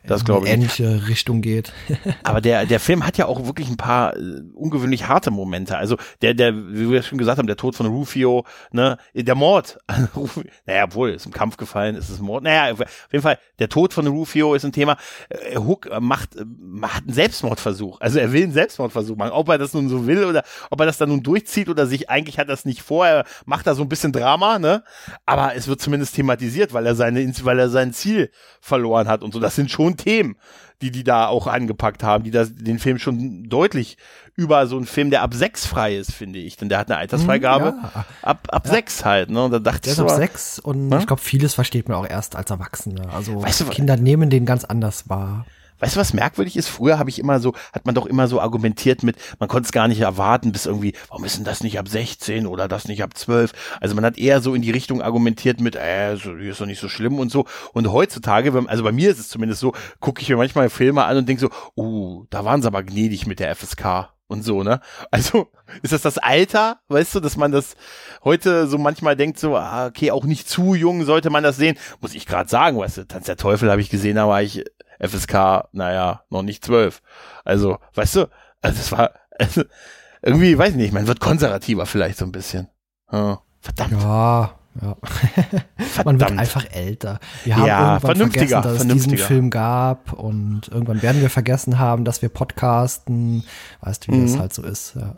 das glaube ich. ähnliche Richtung geht. Aber der, der Film hat ja auch wirklich ein paar äh, ungewöhnlich harte Momente. Also der, der, wie wir schon gesagt haben, der Tod von Rufio, ne, der Mord. naja, obwohl, ist im Kampf gefallen, ist es Mord. Naja, auf jeden Fall, der Tod von Rufio ist ein Thema. Äh, Hook macht, äh, macht einen Selbstmordversuch. Also er will einen Selbstmordversuch machen. Ob er das nun so will oder ob er das dann nun durchzieht oder sich eigentlich hat das nicht vor. Er macht da so ein bisschen Drama, ne? Aber es wird zumindest thematisiert, weil er seine, weil er sein Ziel verloren hat und so. Das sind schon schon Themen, die die da auch angepackt haben, die das, den Film schon deutlich über so einen Film, der ab sechs frei ist, finde ich. Denn der hat eine Altersfreigabe mhm, ja. ab, ab ja. sechs halt. Ne? Und da dachte der ich ist ab sechs und ja? ich glaube, vieles versteht man auch erst als Erwachsene. Also weißt du, Kinder nehmen den ganz anders wahr. Weißt du, was merkwürdig ist? Früher habe ich immer so, hat man doch immer so argumentiert mit, man konnte es gar nicht erwarten, bis irgendwie, warum ist denn das nicht ab 16 oder das nicht ab 12? Also man hat eher so in die Richtung argumentiert mit, äh, so, ist doch nicht so schlimm und so. Und heutzutage, also bei mir ist es zumindest so, gucke ich mir manchmal Filme an und denke so, uh, da waren sie aber gnädig mit der FSK und so, ne? Also ist das das Alter, weißt du, dass man das heute so manchmal denkt, so, ah, okay, auch nicht zu jung sollte man das sehen. Muss ich gerade sagen, weißt du, Tanz der Teufel habe ich gesehen, war ich FSK, naja, noch nicht zwölf. Also, weißt du, also es war also, irgendwie, weiß ich nicht, man wird konservativer vielleicht so ein bisschen. Oh, verdammt. Ja, ja. man wird einfach älter. Wir haben ja, irgendwann vergessen, dass es diesen Film gab und irgendwann werden wir vergessen haben, dass wir podcasten. Weißt du, wie mhm. das halt so ist. Ja.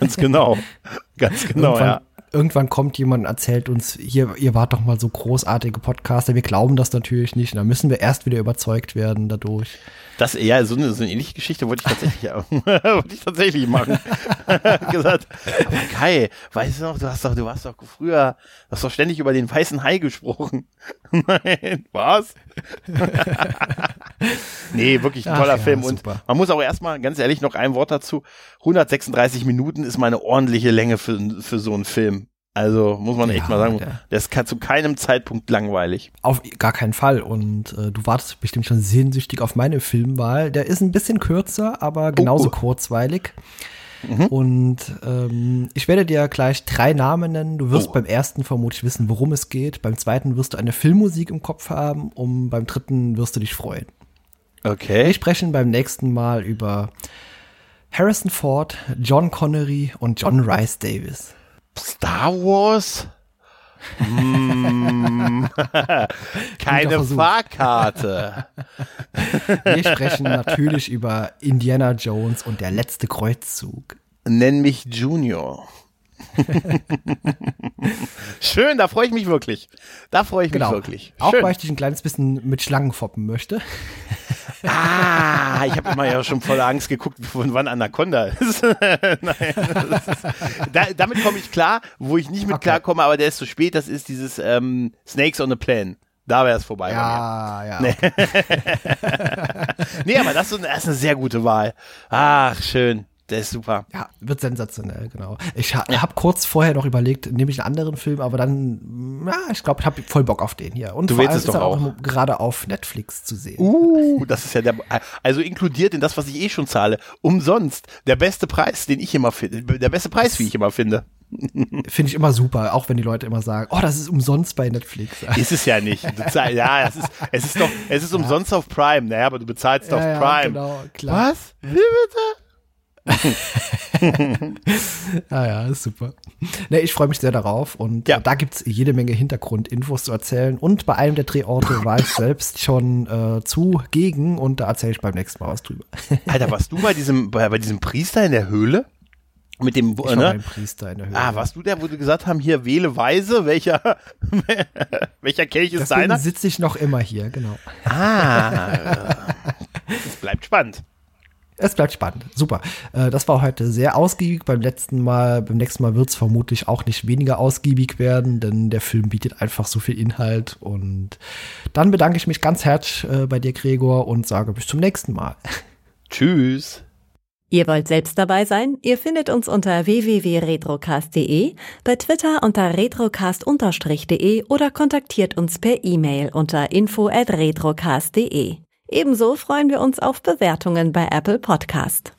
Ganz genau. Ganz genau, irgendwann, ja irgendwann kommt jemand und erzählt uns, hier, ihr wart doch mal so großartige Podcaster. Wir glauben das natürlich nicht. Und dann müssen wir erst wieder überzeugt werden dadurch. Das, ja, so eine, so eine ähnliche Geschichte wollte ich tatsächlich, wollte ich tatsächlich machen. gesagt, Kai, weißt du noch, du hast doch, du warst doch früher, du hast doch ständig über den weißen Hai gesprochen. Nein, was? nee, wirklich ein toller Ach, ja, Film. Super. Und man muss auch erstmal, ganz ehrlich, noch ein Wort dazu. 136 Minuten ist mal eine ordentliche Länge für, für so einen Film. Also muss man echt mal sagen, der, ist zu keinem Zeitpunkt langweilig. Auf gar keinen Fall. Und äh, du wartest bestimmt schon sehnsüchtig auf meine Filmwahl. Der ist ein bisschen kürzer, aber genauso oh, oh. kurzweilig. Mhm. Und ähm, ich werde dir gleich drei Namen nennen. Du wirst oh. beim ersten vermutlich wissen, worum es geht. Beim zweiten wirst du eine Filmmusik im Kopf haben. Und beim dritten wirst du dich freuen. Okay. Wir sprechen beim nächsten Mal über Harrison Ford, John Connery und John Rice Davis. Star Wars? mm, keine Fahrkarte. Wir sprechen natürlich über Indiana Jones und der letzte Kreuzzug. Nenn mich Junior. Schön, da freue ich mich wirklich. Da freue ich genau. mich wirklich. Schön. Auch weil ich dich ein kleines bisschen mit Schlangen foppen möchte. Ah, ich habe immer ja schon voller Angst geguckt, von wann Anaconda ist. Nein, ist da, damit komme ich klar. Wo ich nicht mit okay. klarkomme, aber der ist zu spät, das ist dieses ähm, Snakes on a Plan. Da wäre es vorbei. Ja, ja. Nee. nee, aber das ist eine sehr gute Wahl. Ach, schön. Der ist super. Ja, wird sensationell, genau. Ich ha ja. habe kurz vorher noch überlegt, nehme ich einen anderen Film, aber dann, ja, ich glaube, ich habe voll Bock auf den hier. Und du allem es doch auch, auch gerade auf Netflix zu sehen. Uh, das ist ja der, also inkludiert in das, was ich eh schon zahle, umsonst. Der beste Preis, den ich immer finde, der beste Preis, wie ich immer finde. Finde ich immer super, auch wenn die Leute immer sagen, oh, das ist umsonst bei Netflix. Ist es ja nicht. Ja, es ist, es ist doch, es ist ja. umsonst auf Prime. Naja, aber du bezahlst ja, auf Prime. Genau, klar. Was? Wie bitte? ah ja, super. Nee, ich freue mich sehr darauf und ja. da es jede Menge Hintergrundinfos zu erzählen. Und bei einem der Drehorte war ich selbst schon äh, zugegen und da erzähle ich beim nächsten Mal was drüber. Alter, warst du bei diesem, bei, bei diesem Priester in der Höhle? Mit dem, ich ne? Priester in der Höhle. Ah, warst du der, wo du gesagt haben, hier wähle weise, welcher, welcher Kelch ist Deswegen deiner? sitze ich noch immer hier, genau. Ah, es bleibt spannend. Es bleibt spannend. Super. Äh, das war heute sehr ausgiebig. Beim letzten Mal, beim nächsten Mal wird es vermutlich auch nicht weniger ausgiebig werden, denn der Film bietet einfach so viel Inhalt. Und dann bedanke ich mich ganz herzlich äh, bei dir, Gregor, und sage bis zum nächsten Mal. Tschüss. Ihr wollt selbst dabei sein? Ihr findet uns unter www.retrocast.de, bei Twitter unter retrocast-de oder kontaktiert uns per E-Mail unter info at retrocast.de. Ebenso freuen wir uns auf Bewertungen bei Apple Podcast.